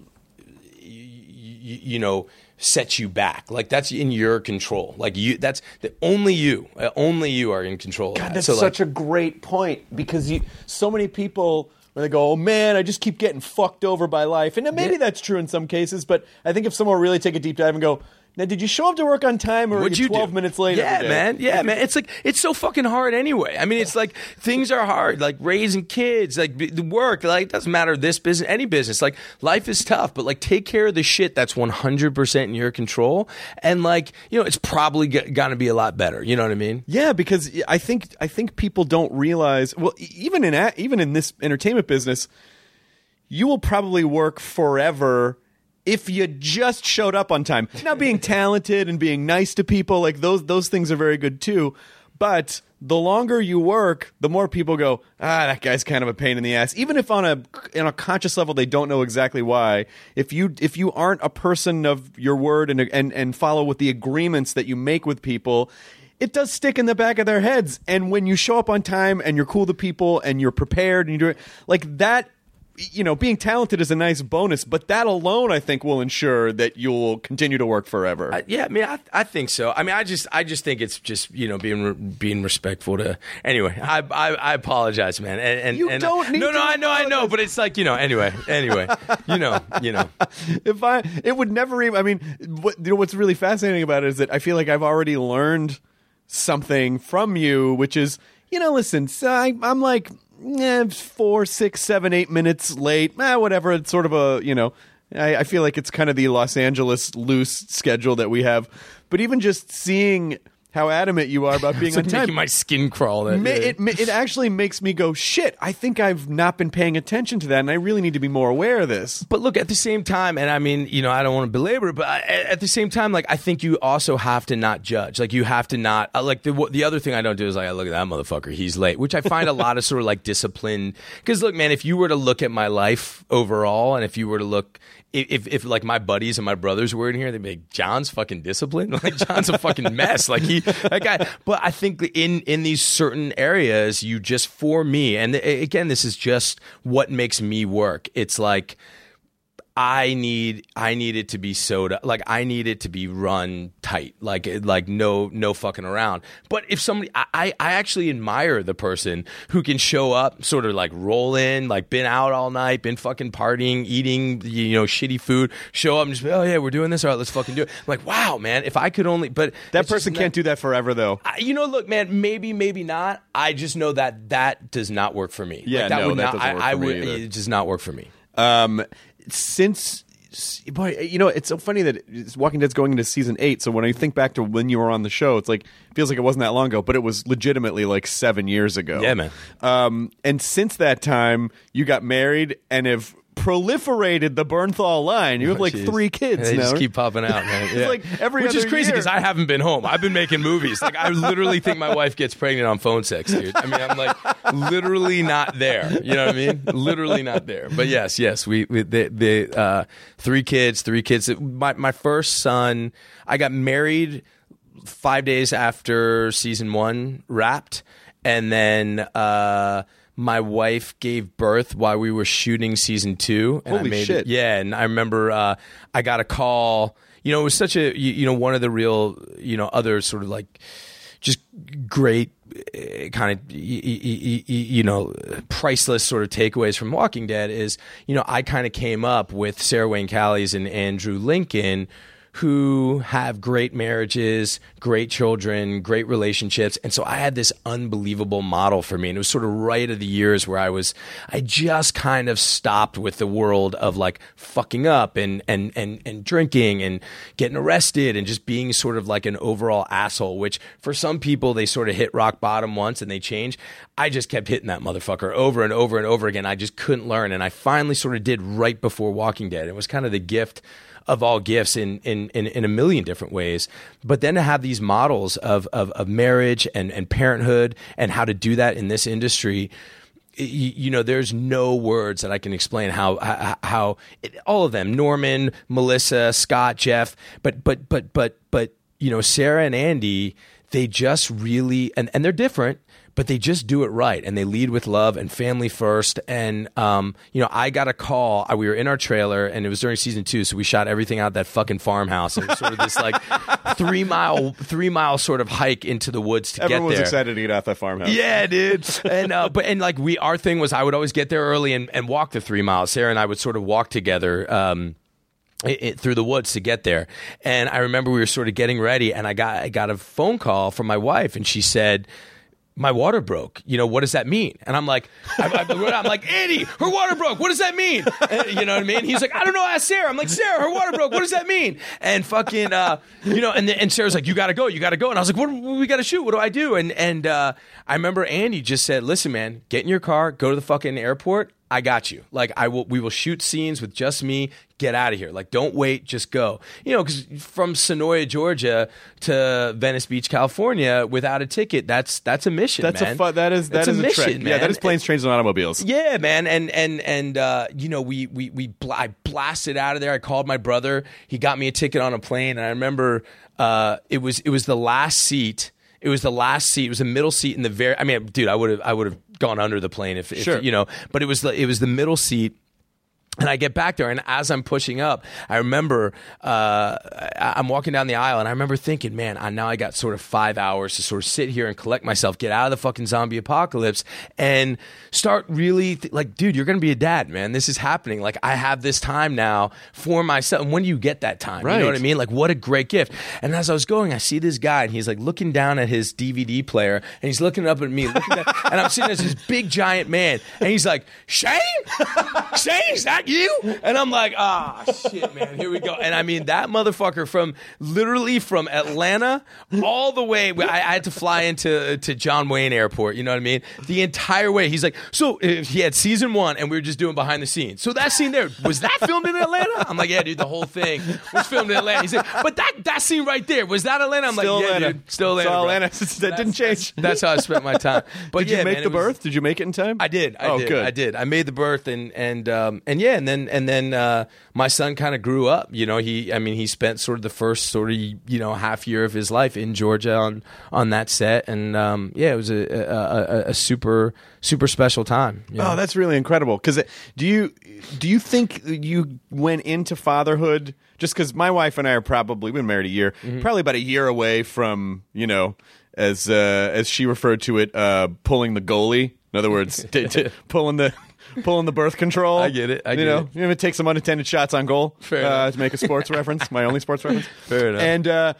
you, you know, set you back. Like that's in your control. Like you, that's the, only you, uh, only you are in control. of God, that. that's So, like, such a great point because you so many people when they go, "Oh man, I just keep getting fucked over by life," and maybe Yeah. that's true in some cases. But I think if someone really take a deep dive and go, "Now, did you show up to work on time, or were What'd you you twelve do? minutes late?" Yeah, man. Yeah, man. It's like it's so fucking hard anyway. I mean, it's like things are hard. Like raising kids, like b- the work. Like it doesn't matter this business, any business. Like life is tough, but like take care of the shit that's one hundred percent in your control, and like you know, it's probably g- gonna be a lot better. You know what I mean? Yeah, because I think I think people don't realize. Well, e- even in a- even in this entertainment business, you will probably work forever if you just showed up on time. Now, being talented and being nice to people, like those those things are very good too. But the longer you work, the more people go, ah, that guy's kind of a pain in the ass. Even if on a on a conscious level they don't know exactly why. If you if you aren't a person of your word and and and follow with the agreements that you make with people, it does stick in the back of their heads. And when you show up on time and you're cool to people and you're prepared and you do it like that, you know, being talented is a nice bonus, but that alone, I think, will ensure that you'll continue to work forever. I, yeah, I mean, I, I think so. I mean, I just, I just think it's just you know being re- being respectful to. Anyway, I, I, I apologize, man. And, and You and don't need No, to no, I know, I know, but it's like you know. Anyway, anyway, you know, you know. if I, it would never even. I mean, what you know, what's really fascinating about it is that I feel like I've already learned something from you, which is, you know, listen, so I, I'm like eh, four, six, seven, eight minutes late, eh, whatever. It's sort of a, you know, I, I feel like it's kind of the Los Angeles loose schedule that we have. But even just seeing how adamant you are about being on like time, making my skin crawl. That, Ma- it, it actually makes me go shit. I think I've not been paying attention to that, and I really need to be more aware of this. But look, at the same time, and I mean, you know, I don't want to belabor it, but I, at the same time, like, I think you also have to not judge. Like, you have to not, uh, like, the, the other thing I don't do is, like, I look at that motherfucker, he's late, which I find a lot of sort of like discipline. Because, look, man, if you were to look at my life overall, and if you were to look, if, if, like my buddies and my brothers were in here, they'd be like, Jon's fucking disciplined. Like, Jon's a fucking mess. Like, he, that guy, but I think in, in these certain areas, you just, for me, and again, this is just what makes me work. It's like, I need I need it to be soda like I need it to be run tight like like no no fucking around but if somebody I, I I actually admire the person who can show up sort of like roll in like been out all night been fucking partying eating you know shitty food show up and just be, oh yeah we're doing this all right let's fucking do it I'm like wow man if I could only but That person can't do that forever, though. I- you know, look, man. Maybe, maybe not. I just know that that does not work for me. Yeah, like, that no, would that not. doesn't I, work I for me would. It does not work for me. Um, since boy, you know, it's so funny that Walking Dead's going into season eight. So when I think back to when you were on the show, it's like it feels like it wasn't that long ago, but it was legitimately like seven years ago. Yeah, man. Um, and since that time, you got married and have proliferated the Bernthal line. You have like Oh, Jeez. three kids They now. just keep popping out, man. It's Yeah. like every Which is crazy because I haven't been home. I've been making movies. Like I literally think my wife gets pregnant on phone sex, dude. I mean, I'm like literally not there. You know what I mean? Literally not there. But yes, yes, we, we the, the uh, three kids, three kids. My my first son, I got married five days after season one wrapped, and then uh, my wife gave birth while we were shooting season two. And I Holy made shit. It, yeah, and I remember uh, I got a call. You know, it was such a you, you know one of the real you know other sort of like just great kind of you know priceless sort of takeaways from Walking Dead is you know I kind of came up with Sarah Wayne Callies and Andrew Lincoln who have great marriages, great children, great relationships. And so I had this unbelievable model for me. And it was sort of right of the years where I was, I just kind of stopped with the world of like fucking up and, and, and, and drinking and getting arrested and just being sort of like an overall asshole, which for some people, they sort of hit rock bottom once and they change. I just kept hitting that motherfucker over and over and over again. I just couldn't learn. And I finally sort of did right before Walking Dead. It was kind of the gift of all gifts in, in, in, in, a million different ways. But then to have these models of, of, of marriage and, and parenthood and how to do that in this industry, you, know, there's no words that I can explain how, how, how it, all of them, Norman, Melissa, Scott, Jeff, but, but, but, but, but, you know, Sarah and Andy, they just really, and, and they're different, but they just do it right and they lead with love and family first. And, um, you know, I got a call. We were in our trailer and it was during season two. So we shot everything out that fucking farmhouse. And it was sort of this like three mile, three mile sort of hike into the woods to Everyone get was there. excited to get out that farmhouse. Yeah, dude. And uh, but and like we, our thing was I would always get there early and, and walk the three miles. Sarah and I would sort of walk together. Um, it, it- through the woods to get there, and I remember we were sort of getting ready, and I got I got a phone call from my wife, and she said, "My water broke. You know what does that mean?" And I'm like, I, I, I'm like, Andy, her water broke. What does that mean? And, you know what I mean? He's like, I don't know. Ask Sarah. I'm like, Sarah, her water broke. What does that mean? And fucking, uh, you know, and and Sarah's like, you got to go, you got to go. And I was like, what, what we got to shoot? What do I do? And and uh, I remember Andy just said, listen, man, get in your car, go to the fucking airport. I got you. Like I will, we will shoot scenes with just me. Get out of here. Like don't wait, just go. You know, because from Senoia, Georgia to Venice Beach, California, without a ticket, that's that's a mission. That's man. a fun. That is that That's is a, mission, trek. Yeah, that is planes, trains, and automobiles. Yeah, man, and and and uh, you know, we we we bl- I blasted out of there. I called my brother. He got me a ticket on a plane, and I remember uh, it was it was the last seat. It was the last seat. It was the middle seat in the very. I mean, dude, I would have I would have gone under the plane if, if Sure. you know. But it was the it was the middle seat. And I get back there, and as I'm pushing up, I remember uh, I'm walking down the aisle, and I remember thinking, "Man, I, now I got sort of five hours to sort of sit here and collect myself, get out of the fucking zombie apocalypse, and start really th- like, dude, you're gonna be a dad, man. This is happening. Like, I have this time now for myself. And when do you get that time? Right. You know what I mean? Like, what a great gift. And as I was going, I see this guy, and he's like looking down at his DVD player, and he's looking up at me, looking down, and I'm sitting as this big giant man, and he's like, Shane, Shane, is that you? And I'm like, ah, shit, man, here we go. And I mean, that motherfucker from literally from Atlanta all the way, I, I had to fly into to John Wayne Airport. You know what I mean? The entire way, he's like, so uh, he had season one, and we were just doing behind the scenes. So that scene there was that filmed in Atlanta? I'm like, yeah, dude, the whole thing was filmed in Atlanta. He's like, but that that scene right there was that Atlanta? I'm Still like, yeah, Atlanta. dude, still Atlanta. bro. Atlanta. That didn't change. That's how I spent my time. But Did yeah, you make man, the was- birth? Did you make it in time? I did. I oh, did. good. I did. I made the birth, and and um, and yeah, and then and then uh, my son kind of grew up. You know, he I mean, he spent sort of the first sort of you know half year of his life in Georgia on on that set, and um, yeah, it was a a, a, a super super special time. you know? Oh, that's really incredible. Because do you do you think you went into fatherhood just because my wife and I are probably we've been married a year, Mm-hmm. probably about a year away from you know as uh, as she referred to it, uh, pulling the goalie. In other words, t- t- pulling the. Pulling the birth control. I get it, I you get know, it. you know, take some unattended shots on goal Fair uh, to make a sports reference. My only sports reference. Fair enough. And uh,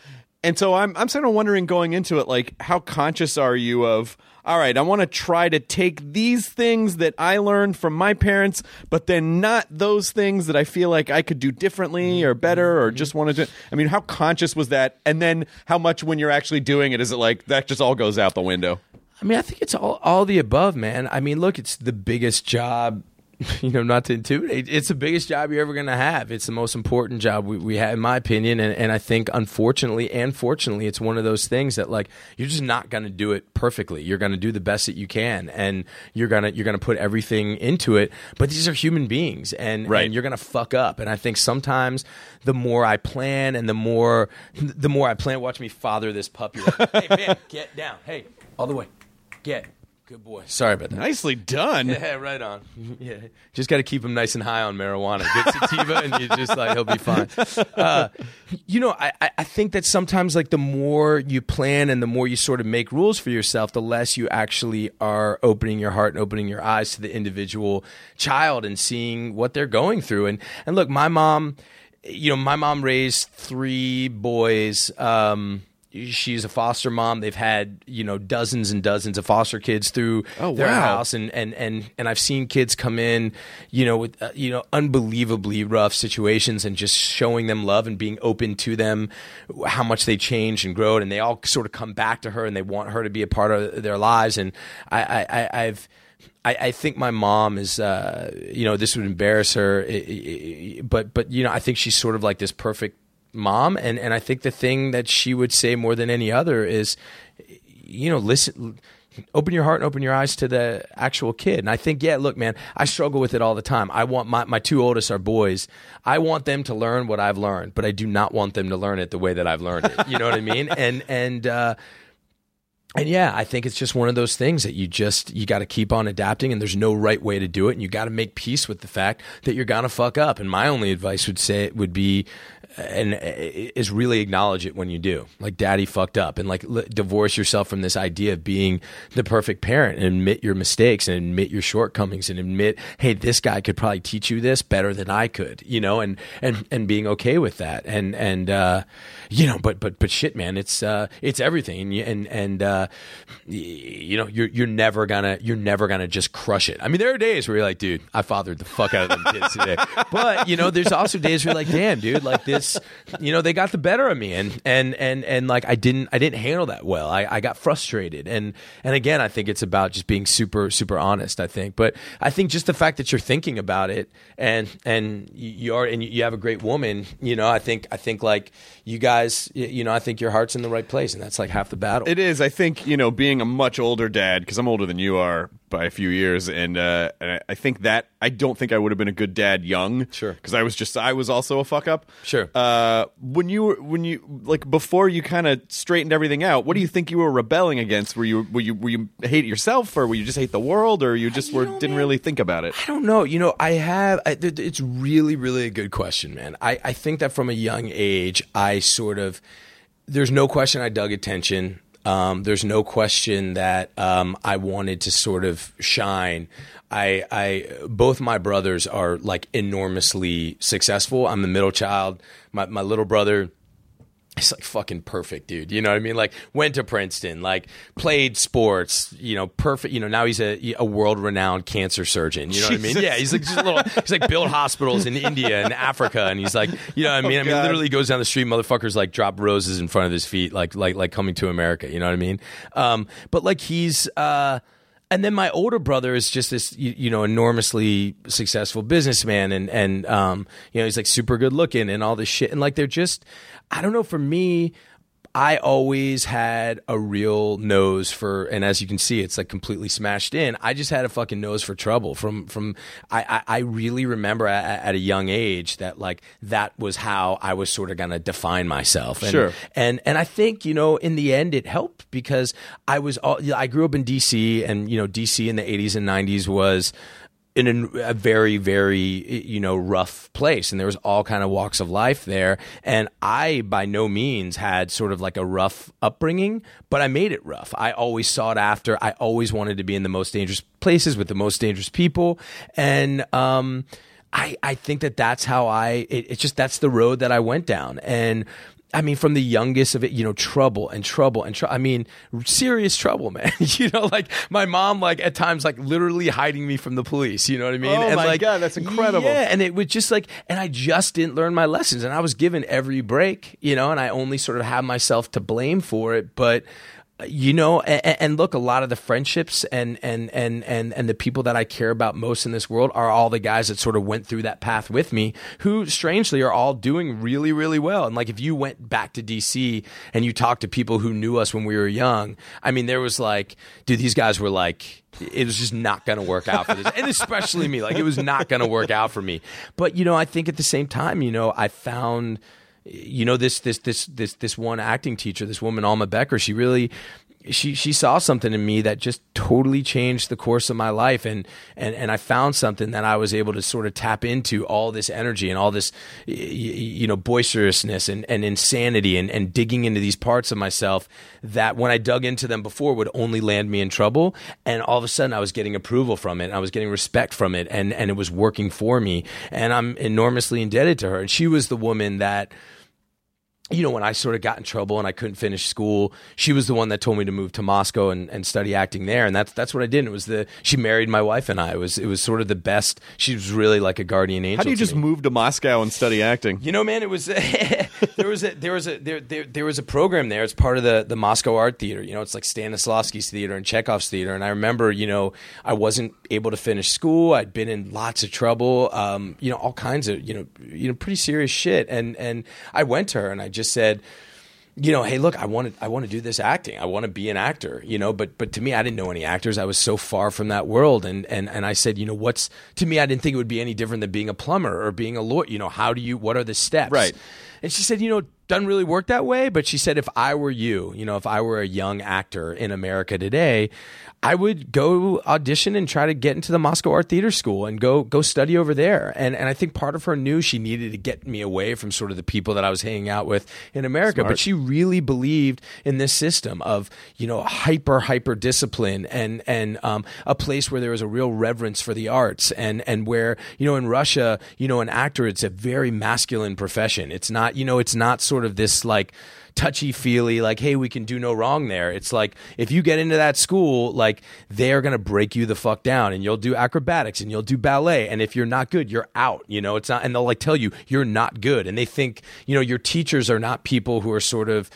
and so I'm I'm sort of wondering going into it, like how conscious are you of? All right, I want to try to take these things that I learned from my parents, but then not those things that I feel like I could do differently or better or just wanted to. I mean, how conscious was that? And then how much when you're actually doing it is it like that just all goes out the window? I mean, I think it's all all the above, man. I mean, look, it's the biggest job. You know, not to intimidate. It's the biggest job you're ever going to have. It's the most important job we, we have, in my opinion. And, and I think, unfortunately and fortunately, it's one of those things that like you're just not going to do it perfectly. You're going to do the best that you can, and you're gonna you're gonna put everything into it. But these are human beings, and, Right. and you're going to fuck up. And I think sometimes the more I plan, and the more the more I plan, watch me father this puppy. Like, hey man, get down. Hey, all the way. Get. Good boy. Sorry about that. Nicely done. Yeah, right on. Yeah, just got to keep him nice and high on marijuana. Good sativa, and you just like he'll be fine. Uh, you know, I I- I think that sometimes like the more you plan and the more you sort of make rules for yourself, the less you actually are opening your heart and opening your eyes to the individual child and seeing what they're going through. And and look, my mom, you know, my mom raised three boys. Um, she's a foster mom. They've had you know dozens and dozens of foster kids through Oh, their wow. house, and and and and I've seen kids come in, you know, with uh, you know unbelievably rough situations, and just showing them love and being open to them, how much they changed and grown, and they all sort of come back to her, and they want her to be a part of their lives, and I, I, I I've. I, I think my mom is, uh, you know, this would embarrass her, i- i- i- but but you know, I think she's sort of like this perfect mom, and and I think the thing that she would say more than any other is, you know, listen. Open your heart and open your eyes to the actual kid. And I think, yeah, look, man, I struggle with it all the time. I want my, my two oldest are boys. I want them to learn what I've learned, but I do not want them to learn it the way that I've learned it. You know what I mean? And, and, uh, and yeah, I think it's just one of those things that you just you got to keep on adapting, and there's no right way to do it, and you got to make peace with the fact that you're gonna fuck up. And my only advice would say it would be, and is really acknowledge it when you do. Like, daddy fucked up, and like l- divorce yourself from this idea of being the perfect parent, and admit your mistakes, and admit your shortcomings, and admit, hey, this guy could probably teach you this better than I could, you know, and and and being okay with that, and and uh, you know, but but but shit, man, it's uh, it's everything, and and and uh, Uh, y- you know, you're you're never gonna you're never gonna just crush it. I mean, there are days where you're like, dude, I fathered the fuck out of them kids today, but you know, there's also days where you're like, damn, dude, like this, you know, they got the better of me, and and and and like I didn't I didn't handle that well. I I got frustrated, and and again, I think it's about just being super super honest. I think, but I think just the fact that you're thinking about it, and and you are and you have a great woman, you know, I think I think like you guys, you know, I think your heart's in the right place, and that's like half the battle. It is. I think you know, being a much older dad because I'm older than you are by a few years, and, uh, and I- I think that I don't think I would have been a good dad young. Sure. because I was just I was also a fuck up. Sure. Uh, when you were when you like before you kind of straightened everything out, what do you think you were rebelling against? Were you were you were you hate yourself, or were you just hate the world, or you just were know, didn't man. really think about it? I don't know. You know, I have. I, th- it's really, really a good question, man. I, I think that from a young age, I sort of. There's no question I dug attention. Um, there's no question that um, I wanted to sort of shine. I, I, both my brothers are like enormously successful. I'm the middle child. My, my little brother it's like fucking perfect, dude. You know what I mean? Like went to Princeton, like played sports, you know, perfect. You know, now he's a, a world renowned cancer surgeon. You know what I mean? Yeah, he's like just a little. He's like built hospitals in India and Africa, and he's like, you know what I mean? I mean, literally goes down the street, motherfuckers like drop roses in front of his feet, like like like coming to America. You know what I mean? Um, but like he's. uh and then my older brother is just this, you, you know, enormously successful businessman, and and um, you know, he's like super good looking and all this shit, and like they're just, I don't know. For me, I always had a real nose for, and as you can see, it's like completely smashed in. I just had a fucking nose for trouble. From from, I I, I really remember at, at a young age that like that was how I was sort of gonna define myself. And, Sure. and and I think you know in the end it helped because I was all I grew up in DC and you know DC in the 80s and 90s was in a, a very very you know rough place. And there was all kind of walks of life there. And I by no means had sort of like a rough upbringing but I made it rough. I always sought after I always wanted to be in the most dangerous places with the most dangerous people. And um I, I think that that's how I, it, it's just, that's the road that I went down. And I mean, from the youngest of it, you know, trouble and trouble and trouble. I mean, serious trouble, man. you know, like my mom, like at times, like literally hiding me from the police. You know what I mean? Oh, and my like, God, that's incredible. Yeah, and it was just like, and I just didn't learn my lessons, and I was given every break, you know, and I only sort of have myself to blame for it, but. You know, and, and look, a lot of the friendships and and and and and the people that I care about most in this world are all the guys that sort of went through that path with me, who strangely are all doing really, really well. And like, if you went back to DC and you talked to people who knew us when we were young, I mean, there was like, dude, these guys were like, it was just not going to work out for this, and especially me, like, it was not going to work out for me. But you know, I think at the same time, you know, I found you know this this this this this one acting teacher this woman alma becker she really she she saw something in me that just totally changed the course of my life. And and and I found something that I was able to sort of tap into all this energy and all this you know boisterousness and, and insanity and, and digging into these parts of myself that when I dug into them before would only land me in trouble. And all of a sudden I was getting approval from it. I was getting respect from it. And and it was working for me. And I'm enormously indebted to her. And she was the woman that you know, when I sort of got in trouble and I couldn't finish school, she was the one that told me to move to Moscow and, and study acting there, and that's that's what I did. And it was the she married my wife and I. It was it was sort of the best. She was really like a guardian angel. How do you just me. move to Moscow and study acting? You know, man, it was there was a there was a there, there there was a program there. It's part of the the Moscow Art Theater. You know, it's like Stanislavski's theater and Chekhov's theater. And I remember, you know, I wasn't able to finish school. I'd been in lots of trouble. Um, you know, all kinds of you know you know pretty serious shit. And and I went to her and I just said you know, hey, look, I want to, I want to do this acting. I want to be an actor, you know, but, but to me, I didn't know any actors. I was so far from that world. And, and, and I said, you know, what's, to me, I didn't think it would be any different than being a plumber or being a lawyer. You know, how do you, what are the steps? Right. And she said, you know, it doesn't really work that way. But she said, if I were you, you know, if I were a young actor in America today, I would go audition and try to get into the Moscow Art Theater School and go go study over there. And and I think part of her knew she needed to get me away from sort of the people that I was hanging out with in America. Smart. But she really believed in this system of you know hyper hyper discipline and and um, a place where there was a real reverence for the arts and and where you know in Russia you know an actor it's a very masculine profession. It's not you know it's not sort of this like touchy feely, like, hey, we can do no wrong there. It's like if you get into that school, like they're gonna break you the fuck down and you'll do acrobatics and you'll do ballet. And if you're not good, you're out. You know, it's not and they'll like tell you you're not good. And they think, you know, your teachers are not people who are sort of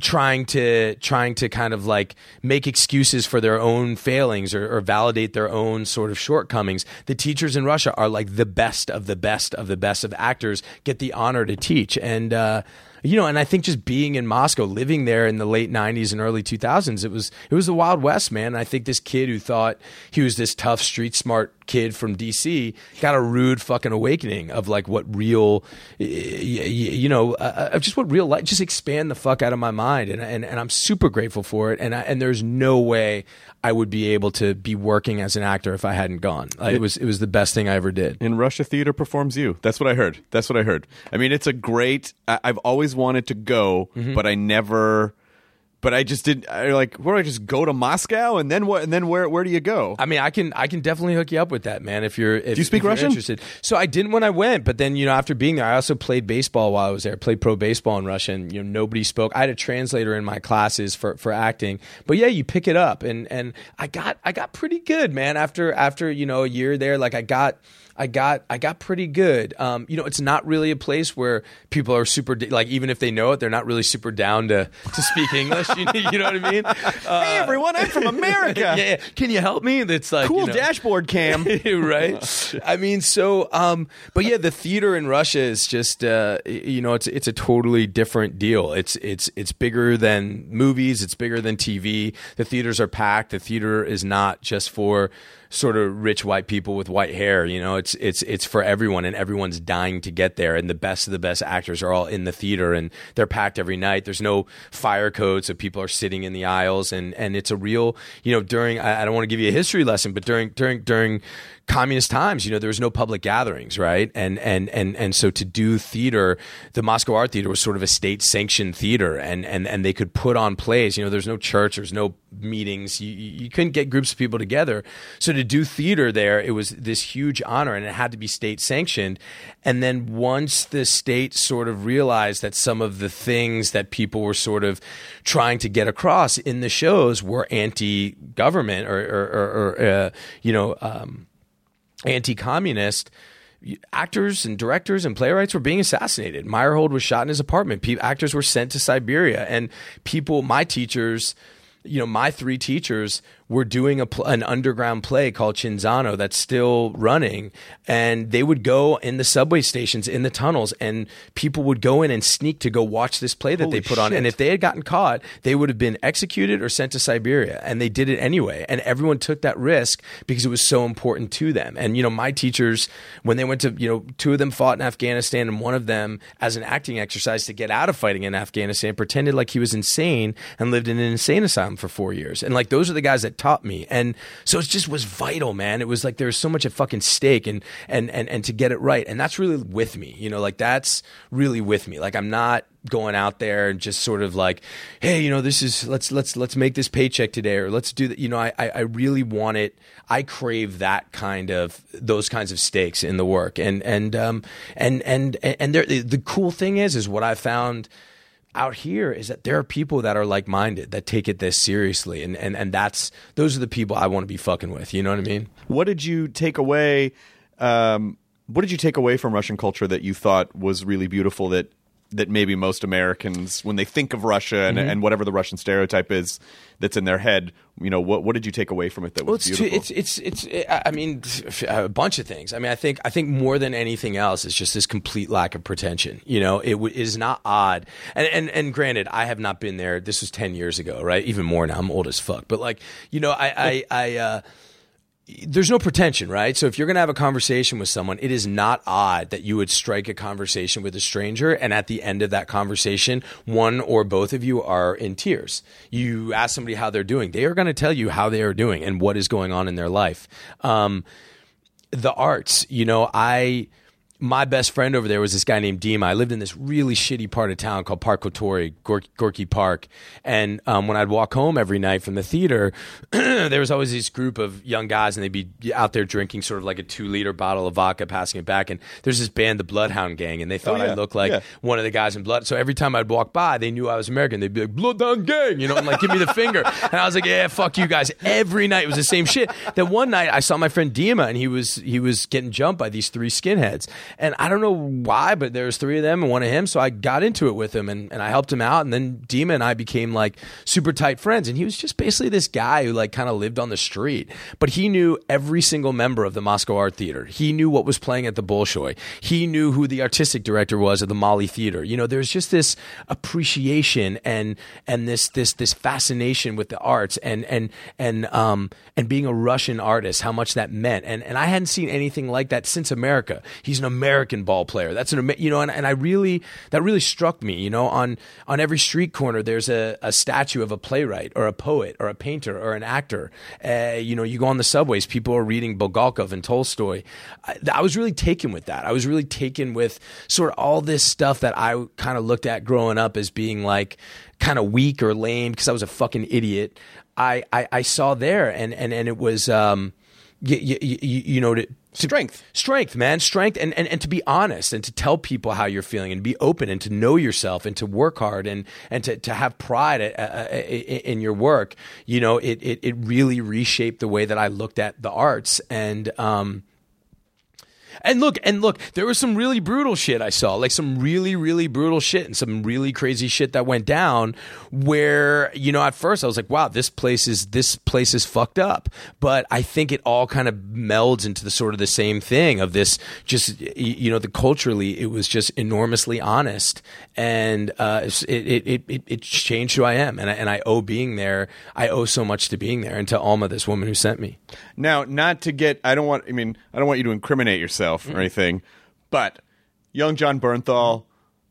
trying to trying to kind of like make excuses for their own failings or, or, validate their own sort of shortcomings. The teachers in Russia are like the best of the best of the best of actors get the honor to teach and. uh you know, and I think just being in Moscow, living there in the late '90s and early 2000s, it was it was the Wild West, man. I think this kid who thought he was this tough, street smart kid from DC got a rude fucking awakening of like what real, you know, uh, uh just what real life. Just expand the fuck out of my mind, and and, and I'm super grateful for it. And I, and there's no way I would be able to be working as an actor if I hadn't gone. It, it was it was the best thing I ever did. In Russia, theater performs you. That's what I heard. That's what I heard. I mean, it's a great. I, I've always wanted to go, mm-hmm. but I never but I just didn't. I like, where do I just go to Moscow and then what? And then where? Where do you go? I mean, I can I can definitely hook you up with that, man. If you're if, do you speak Russian? Interested. So I didn't when I went, but then you know after being there, I also played baseball while I was there. Played pro baseball in Russian. You know, nobody spoke. I had a translator in my classes for for acting. But yeah, you pick it up, and and I got I got pretty good, man. After after you know a year there, like I got. I got I got pretty good. Um, you know, it's not really a place where people are super like even if they know it, they're not really super down to to speak English. you, you, know what I mean? Uh, hey everyone, I'm from America. yeah, yeah, can you help me? That's like cool you know, dashboard cam, right? I mean, so um, but yeah, the theater in Russia is just uh, you know it's it's a totally different deal. It's it's it's bigger than movies. It's bigger than TV. The theaters are packed. The theater is not just for sort of rich white people with white hair. You know, it's it's it's for everyone, and everyone's dying to get there. And the best of the best actors are all in the theater, and they're packed every night. There's no fire code, so people are sitting in the aisles, and and it's a real. You know, during I, I don't want to give you a history lesson, but during during during communist times, you know, there was no public gatherings, right? And and and and so to do theater, the Moscow Art Theater was sort of a state sanctioned theater, and and and they could put on plays. You know, there's no church, there's no meetings, you you couldn't get groups of people together. So to do theater there, it was this huge honor, and it had to be state sanctioned. And then once the state sort of realized that some of the things that people were sort of trying to get across in the shows were anti-government or or, or, or uh, you know. Um, anti-communist actors and directors and playwrights were being assassinated. Meyerhold was shot in his apartment. Pe- actors were sent to Siberia, and people, my teachers, you know, my three teachers were doing a pl- an underground play called Cinzano that's still running, and they would go in the subway stations in the tunnels, and people would go in and sneak to go watch this play that Holy they put on. And if they had gotten caught, they would have been executed or sent to Siberia, and they did it anyway. And everyone took that risk because it was so important to them. And you know, my teachers, when they went to you know, two of them fought in Afghanistan, and one of them, as an acting exercise to get out of fighting in Afghanistan, pretended like he was insane and lived in an insane asylum for four years. And like those are the guys that taught me. And so it just was vital, man. It was like there was so much at fucking stake and and and and to get it right. And that's really with me. You know, like that's really with me. Like I'm not going out there and just sort of like, hey, you know, this is let's let's let's make this paycheck today or let's do that. You know, I I I really want it. I crave that kind of those kinds of stakes in the work. And and um and and and there the cool thing is is what I found out here is that there are people that are like minded that take it this seriously and, and and that's those are the people I want to be fucking with. You know what I mean? What did you take away? Um, what did you take away from Russian culture that you thought was really beautiful? That that maybe most Americans, when they think of Russia and, Mm-hmm. and whatever the Russian stereotype is that's in their head, you know, what what did you take away from it that Well, was it's, too, beautiful? it's it's it's I mean a bunch of things. I mean, I think I think more than anything else, it's just this complete lack of pretension. You know, it w- is not odd. And and and granted, I have not been there. This was ten years ago, right? Even more now. I'm old as fuck. But like, you know, I I I. Uh, there's no pretension, right? So if you're going to have a conversation with someone, it is not odd that you would strike a conversation with a stranger and at the end of that conversation, one or both of you are in tears. You ask somebody how they're doing. They are going to tell you how they are doing and what is going on in their life. Um, the arts, you know, I my best friend over there was this guy named Dima. I lived in this really shitty part of town called Park Kultury, Gor- Gorky Park. And um, when I'd walk home every night from the theater, there was always this group of young guys, and they'd be out there drinking sort of like a two liter bottle of vodka, passing it back. And there's this band, the Bloodhound Gang, and they thought yeah. I looked like Yeah. one of the guys in Blood. So every time I'd walk by, they knew I was American. They'd be like, Bloodhound Gang, you know, and like, give me the finger. And I was like, yeah, fuck you guys. Every night it was the same shit. Then one night I saw my friend Dima, and he was he was getting jumped by these three skinheads. And I don't know why, but there was three of them and one of him. So I got into it with him, and, and I helped him out. And then Dima and I became like super tight friends. And he was just basically this guy who like kind of lived on the street, but he knew every single member of the Moscow Art Theater. He knew what was playing at the Bolshoi. He knew who the artistic director was of the Mali Theater. You know, there's just this appreciation and and this this this fascination with the arts and and and um and being a Russian artist, how much that meant. And and I hadn't seen anything like that since America. He's an American ball player. That's an you know, and, and I really that really struck me. You know, on on every street corner there's a, a statue of a playwright or a poet or a painter or an actor. Uh, you know, you go on the subways, people are reading Bulgakov and Tolstoy. I, I was really taken with that. I was really taken with sort of all this stuff that I kind of looked at growing up as being like kind of weak or lame because I was a fucking idiot. I, I, I saw there and, and, and it was, um, you, you, know, to- Strength. strength, man, strength, and, and and to be honest and to tell people how you're feeling and be open and to know yourself and to work hard and and to, to have pride uh, uh, in your work. You know, it, it it really reshaped the way that I looked at the arts and um. And look, and look, there was some really brutal shit I saw, like some really, really brutal shit and some really crazy shit that went down where, you know, at first I was like, wow, this place is, this place is fucked up. But I think it all kind of melds into the sort of the same thing of this just, you know, the culturally, it was just enormously honest and, uh, it, it, it, it, changed who I am. And I, and I owe being there. I owe so much to being there and to Alma, this woman who sent me. Now, not to get, I don't want, I mean, I don't want you to incriminate yourself Mm-hmm. or anything, but young Jon Bernthal,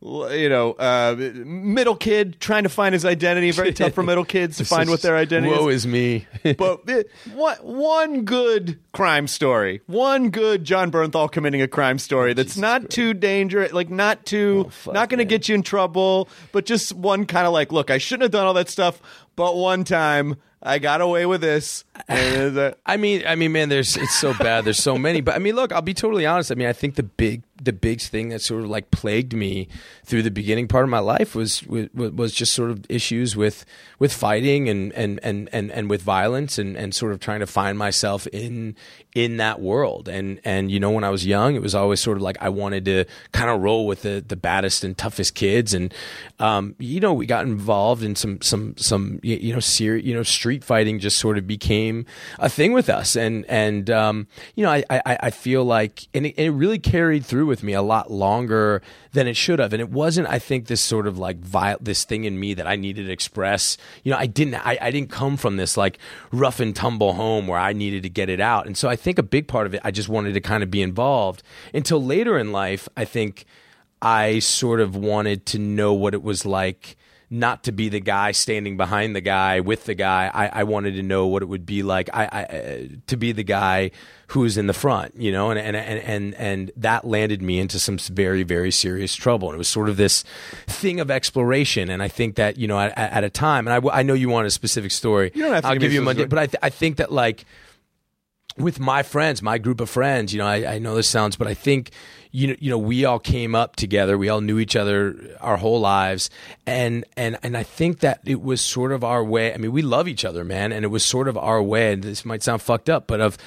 l- you know, uh, middle kid trying to find his identity. Very tough for middle kids to find what their identity is. Woe is. is me. But uh, one, one good crime story, one good Jon Bernthal committing a crime story that's not too dangerous, like not too, not going to get you in trouble, but just one kind of like, look, I shouldn't have done all that stuff, but one time I got away with this. Uh, I mean, I mean, man, there's it's so bad. There's so many, but I mean, look, I'll be totally honest. I mean, I think the big the big thing that sort of like plagued me through the beginning part of my life was was, was just sort of issues with with fighting and and and and, and with violence and and sort of trying to find myself in in that world. And and you know, when I was young, it was always sort of like I wanted to kind of roll with the the baddest and toughest kids. And um, you know, we got involved in some some some you know, ser- you know, street fighting just sort of became a thing with us, and and um, you know, I, I I feel like, and it, it really carried through with me a lot longer than it should have, and it wasn't, I think, this sort of like vi- this thing in me that I needed to express. You know, I didn't, I, I didn't come from this like rough and tumble home where I needed to get it out, and so I think a big part of it, I just wanted to kind of be involved until later in life. I think I sort of wanted to know what it was like not to be the guy standing behind the guy with the guy. I, I wanted to know what it would be like I, I, uh, to be the guy who's in the front, you know, and, and, and, and, and that landed me into some very, very serious trouble. And it was sort of this thing of exploration. And I think that, you know, at, at a time, and I, I know you want a specific story. You don't have to I'll give give you a Monday, but I, th- I think that like, with my friends, my group of friends, you know, I, I know this sounds, but I think, you know, you know, we all came up together. We all knew each other our whole lives, and and and I think that it was sort of our way. I mean, we love each other, man, and it was sort of our way. And this might sound fucked up, but of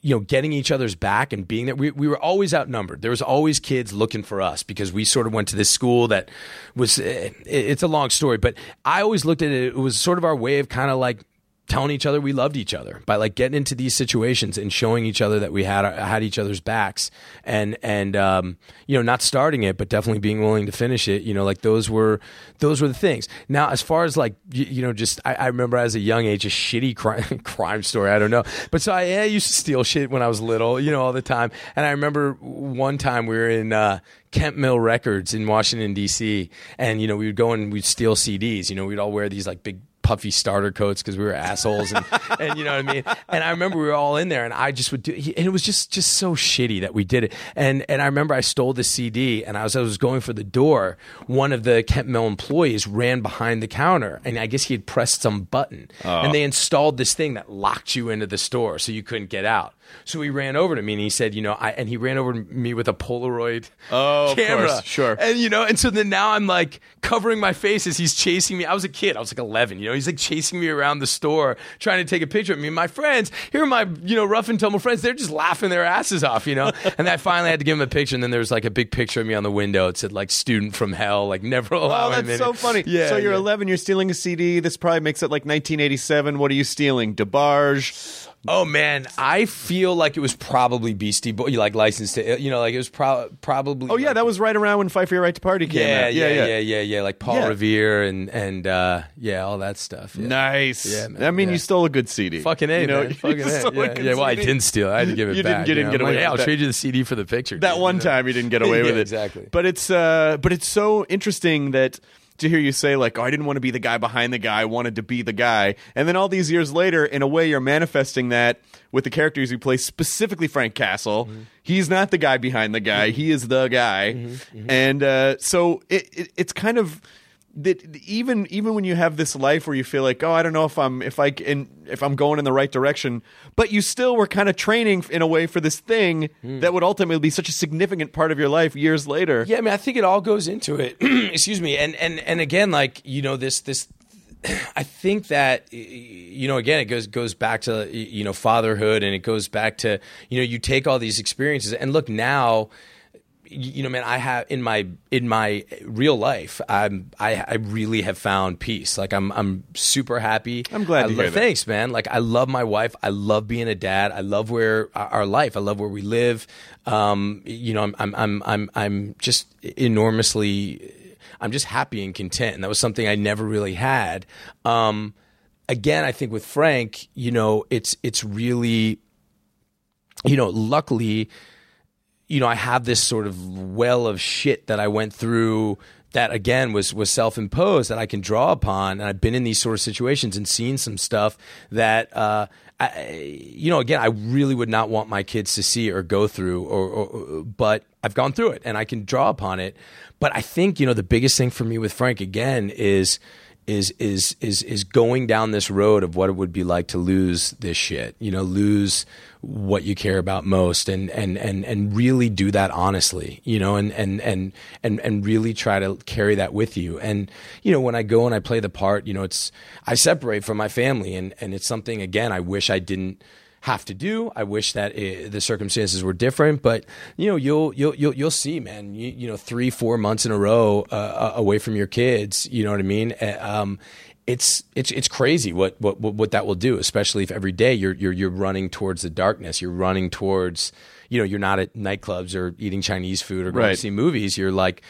you know, getting each other's back and being there. We, we were always outnumbered. There was always kids looking for us because we sort of went to this school that was, eh, it's a long story, but I always looked at it, it was sort of our way of kind of like telling each other we loved each other by like getting into these situations and showing each other that we had had each other's backs and and um, you know not starting it but definitely being willing to finish it. You know like those were those were the things. Now as far as like you, you know just I, I remember as a young age a shitty crime crime story. I don't know. But so I, I used to steal shit when I was little you know all the time. And I remember one time we were in uh, Kemp Mill Records in Washington D.C. and you know we would go and we'd steal CDs you know we'd all wear these like big puffy starter coats because we were assholes and, and you know what I mean. And I remember we were all in there and I just would do, and it was just just so shitty that we did it. And and I remember I stole the CD and I was I was going for the door. One of the Kemp Mill employees ran behind the counter and I guess he had pressed some button and oh. they installed this thing that locked you into the store so you couldn't get out. So he ran over to me and he said, you know, I and he ran over to me with a Polaroid Oh, camera. course, sure. And you know, and so then now I'm like covering my face as he's chasing me. I was a kid. I was like 11. You know, he's like chasing me around the store trying to take a picture of me. And my friends, here are my you know rough and tumble friends. They're just laughing their asses off. You know. and I finally had to give him a picture. And then there was like a big picture of me on the window. It said like "student from hell," like never oh, allow Oh, that's so funny. Yeah. so you're yeah. 11, you're stealing a CD. This probably makes it like 1987. What are you stealing? DeBarge. Oh man, I feel like it was probably Beastie Boy, like licensed to, you know, like it was pro- probably. Oh yeah, like- that was right around when Fight for Your Right to Party came yeah, out. yeah, yeah, yeah, yeah, yeah, like Paul Yeah. Revere and and uh, yeah, all that stuff. Yeah. Nice. Yeah, man, I mean, yeah. you stole a good CD. Fucking a, you know, man. Fucking you a. stole a Yeah, yeah, well, I didn't steal. it. I had to give it You didn't- back. you didn't know? get away like, yeah, with I'll that. trade you the CD for the picture. that dude, one you know? time you didn't get away with it exactly. but it's uh but it's so interesting that to hear you say like oh i didn't want to be the guy behind the guy i wanted to be the guy. And then all these years later in a way you're manifesting that with the characters you play specifically frank castle. Mm-hmm. he's not the guy behind the guy he is the guy. Mm-hmm. and uh so it, it it's kind of that even even when you have this life where you feel like oh I don't know if I'm if I can if I'm going in the right direction, but you still were kind of training in a way for this thing hmm. that would ultimately be such a significant part of your life years later. Yeah, I mean, I think it all goes into it. Excuse me, and and and again, like you know, this this. I think that you know, again, it goes goes back to you know fatherhood, and it goes back to you know, you take all these experiences, and look now. You know, man, I have in my in my real life, I'm I, I really have found peace. Like I'm I'm super happy. I'm glad I to lo- hear that. Thanks, man. Like I love my wife. I love being a dad. I love where our our life. I love where we live. Um, you know, I'm I'm I'm I'm I'm just enormously. I'm just happy and content, and that was something I never really had. Um, again, I think with Frank, you know, it's it's really, you know, luckily you know, I have this sort of well of shit that I went through that again was was self imposed that I can draw upon, and I've been in these sort of situations and seen some stuff that. Uh, I, you know, again, I really would not want my kids to see or go through, or, or, but I've gone through it and I can draw upon it. But I think you know the biggest thing for me with Frank again is is is is is going down this road of what it would be like to lose this shit. You know, lose what you care about most and and and and really do that honestly, you know, and and and and and really try to carry that with you. And you know, when I go and I play the part, you know, it's I separate from my family and and it's something again I wish I didn't have to do. I wish that it, the circumstances were different, but you know, you'll you'll you'll, you'll see, man. You, you know, three four months in a row uh, uh, away from your kids. You know what I mean? Uh, Um, it's it's it's crazy what, what what what that will do, especially if every day you're you're you're running towards the darkness. You're running towards you know you're not at nightclubs or eating Chinese food or going to see movies. You're like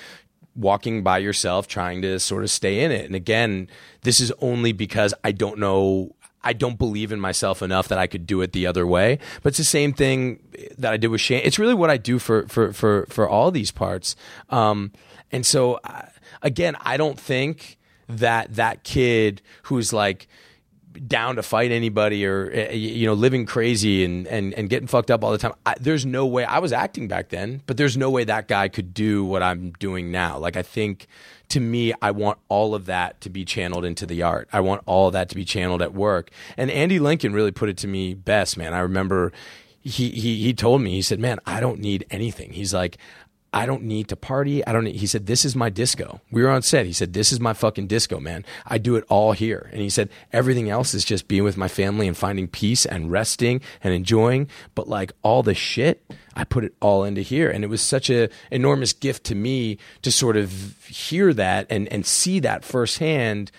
walking by yourself, trying to sort of stay in it. And again, this is only because I don't know. I don't believe in myself enough that I could do it the other way. But it's the same thing that I did with Shane. It's really what I do for for for for all these parts. Um, and so, uh, again, I don't think that that kid who's like down to fight anybody or uh, you know living crazy and and and getting fucked up all the time. I, there's no way I was acting back then, but there's no way that guy could do what I'm doing now. Like I think to me I want all of that to be channeled into the art. I want all of that to be channeled at work. And Andy Lincoln really put it to me best, man. I remember he he he told me he said, "Man, I don't need anything." He's like I don't need to party. I don't need, he said, this is my disco. We were on set. He said, this is my fucking disco, man. I do it all here. And he said, everything else is just being with my family and finding peace and resting and enjoying. But like all the shit, I put it all into here. And it was such a enormous gift to me to sort of hear that and, and see that firsthand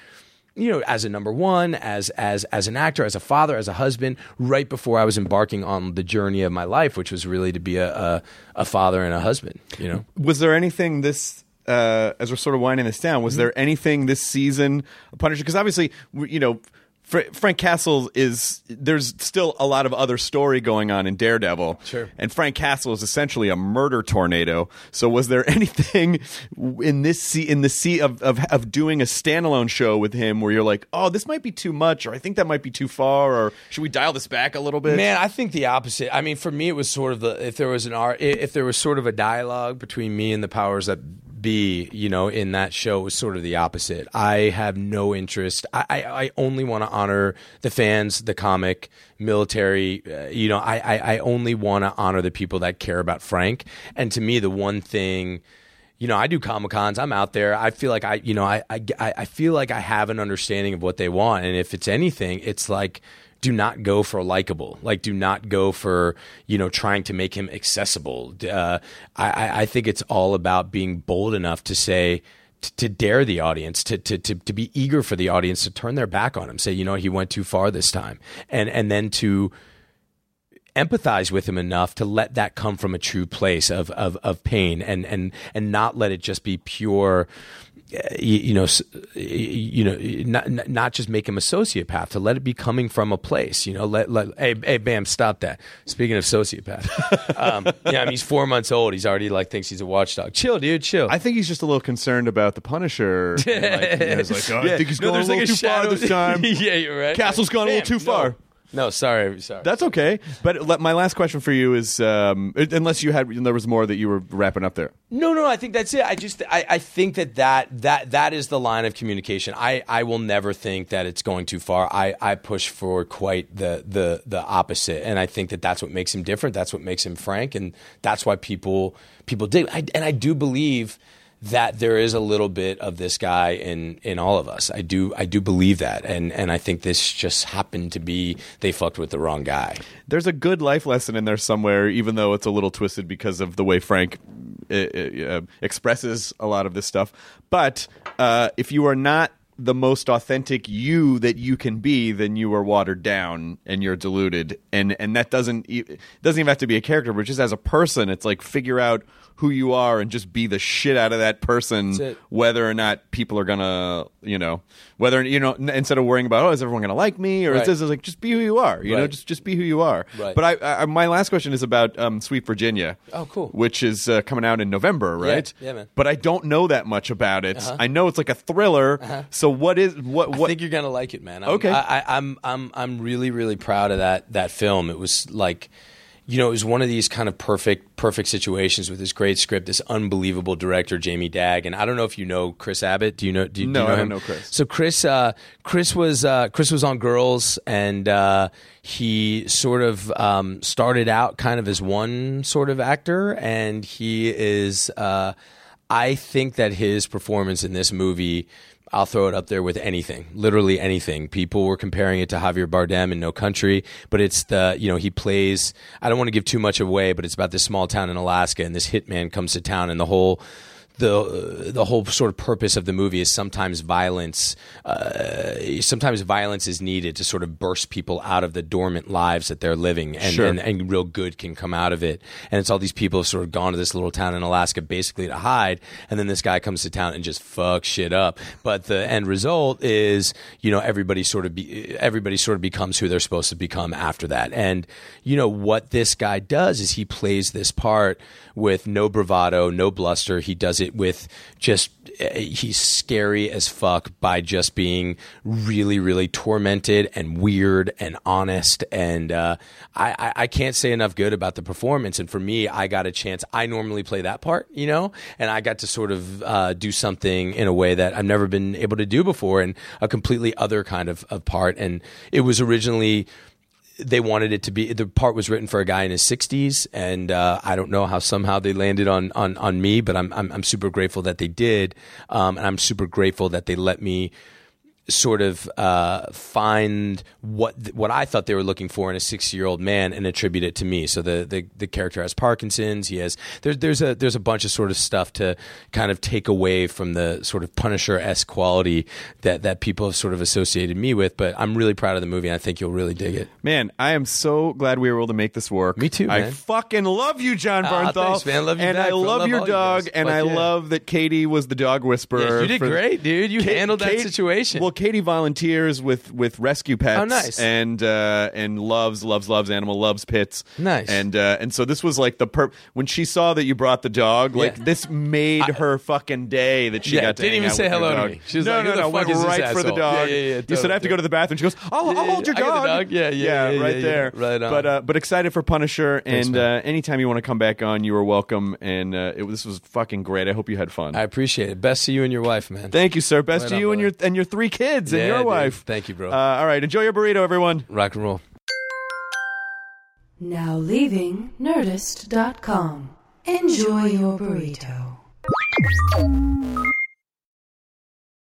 you know, as a number one, as as as an actor, as a father, as a husband, right before I was embarking on the journey of my life, which was really to be a a, a father and a husband. You know, Was there anything this uh, as we're sort of winding this down? Was Mm-hmm. there anything this season Punisher? Because obviously, you know. Fra- Frank Castle is there's still a lot of other story going on in Daredevil. Sure. And Frank Castle is essentially a murder tornado. So was there anything in this se- in the sea of, of of doing a standalone show with him where you're like, "Oh, this might be too much or I think that might be too far or should we dial this back a little bit?" man, I think the opposite. I mean, for me, it was sort of the if there was an art, if there was sort of a dialogue between me and the powers that be, you know, in that show was sort of the opposite. I have no interest. I I, I only want to honor the fans, the comic, military. Uh, you know, I I, I only want to honor the people that care about Frank. And to me, the one thing you know, I do Comic Cons. I'm out there. I feel like I, you know, I, I, I feel like I have an understanding of what they want. And if it's anything, it's like, do not go for likable. Like, do not go for, you know, trying to make him accessible. Uh, I- I, think it's all about being bold enough to say, to dare the audience, to, to, to, to be eager for the audience to turn their back on him, say, you know, he went too far this time. And, and then to, empathize with him enough to let that come from a true place of of, of pain and and and not let it just be pure you, you know you know not not- just make him a sociopath to let it be coming from a place you know let let hey hey bam stop that. Speaking of sociopath um, yeah I mean he's 4 months old. He's already like thinks he's a watchdog. Chill dude chill. I think he's just a little concerned about the Punisher. and, like, you know, he's like, "Oh, I think he's No, going a little like too far this time. yeah you're right. Castle's gone a little Bam, too far. No. sorry sorry That's okay. But let, my last question for you is, um, unless you had, there was more that you were wrapping up there. No, no, I think that's it. I just, I, I think that, that that that is the line of communication. I, I will never think that it's going too far. I, I push for quite the, the the opposite, and I think that that's what makes him different. That's what makes him frank, and that's why people people dig. I, and I do believe that there is a little bit of this guy in in all of us. I do I do believe that, and and I think this just happened to be they fucked with the wrong guy. There's a good life lesson in there somewhere, even though it's a little twisted because of the way Frank uh, expresses a lot of this stuff. But uh, if you are not the most authentic you that you can be, then you are watered down and you're diluted, and and that doesn't it doesn't even have to be a character, but just as a person, it's like figure out who you are and just be the shit out of that person, whether or not people are gonna, you know, whether you know, n- instead of worrying about oh, is everyone gonna like me or Right. is this is like just be who you are, you know, just just be who you are. Right. But I, I, my last question is about um, Sweet Virginia. Oh, cool. Which is uh, coming out in November, right? Yeah, man. Uh-huh. But I don't know that much about it. I know it's like a thriller. So what is what I what? think you're gonna like it, man. I'm, Okay. I, I, I'm I'm I'm really really proud of that that film. It was like, you know, it was one of these kind of perfect perfect situations with this great script, this unbelievable director Jamie Dagg, and I don't know if you know Chris Abbott. Do you know? Do you, do you know I don't him? know Chris. So Chris, uh, Chris was uh, Chris was on Girls, and uh, he sort of um, started out kind of as one sort of actor, and he is. Uh, I think that his performance in this movie. I'll throw it up there with anything, literally anything. People were comparing it to Javier Bardem in No Country, but it's the, you know, he plays, I don't want to give too much away, but it's about this small town in Alaska and this hitman comes to town and the whole the the whole sort of purpose of the movie is sometimes violence. Uh, sometimes violence is needed to sort of burst people out of the dormant lives that they're living, and, Sure. and, and real good can come out of it. And it's all these people have sort of gone to this little town in Alaska basically to hide, and then this guy comes to town and just fucks shit up. But the end result is, you know, everybody sort of be, everybody sort of becomes who they're supposed to become after that. And you know what this guy does is he plays this part with no bravado, no bluster. He does it with just eh, he's scary as fuck by just being really, really tormented and weird and honest. And uh, I, I, I can't say enough good about the performance. And for me, I got a chance. I normally play that part, you know, and I got to sort of uh, do something in a way that I've never been able to do before, and a completely other kind of, of part. And it was originally they wanted it to be the part was written for a guy in his 60s and uh, i don't know how somehow they landed on on, on me but I'm, I'm i'm super grateful that they did. Um, and i'm super grateful that they let me sort of uh, find what what I thought they were looking for in a sixty year old man and attribute it to me. So the, the the character has Parkinson's. He has there's there's a there's a bunch of sort of stuff to kind of take away from the sort of Punisher esque quality that that people have sort of associated me with. But I'm really proud of the movie. and I think you'll really dig it. Man, I am so glad we were able to make this work. Me too, I fucking love you, Jon Ah, Bernthal. thanks, man. Love you and I love, Love your all you dog, and I yeah. love that Katie was the dog whisperer. Yeah, you did great, dude. You Ka- handled that Kate- situation. Well, Katie volunteers with with rescue pets. Oh, nice. And uh, and loves loves loves animal loves pits. Nice. And uh, and so this was like the per when she saw that you brought the dog, like Yeah. this made her fucking day that she Yeah, got to didn't even say hello to me. She was no, like, no, "Who the no, went right for the dog. Yeah, yeah, yeah, You said I have to go to the bathroom. She goes, "I'll, Yeah, I'll hold your I dog." dog. Yeah, yeah, yeah, right there. Right on. But uh, but excited for Punisher, and uh, anytime you want to come back on, you are welcome. And uh, it, this was fucking great. I hope you had fun. I appreciate it. Best to you and your wife, man. Thank you, sir. Best Right to on, you and your and your three kids and Yeah, your dude. wife. Thank you, bro. Uh, all right, enjoy your burrito, everyone. Rock and roll. Now leaving Nerdist.com. Enjoy your burrito.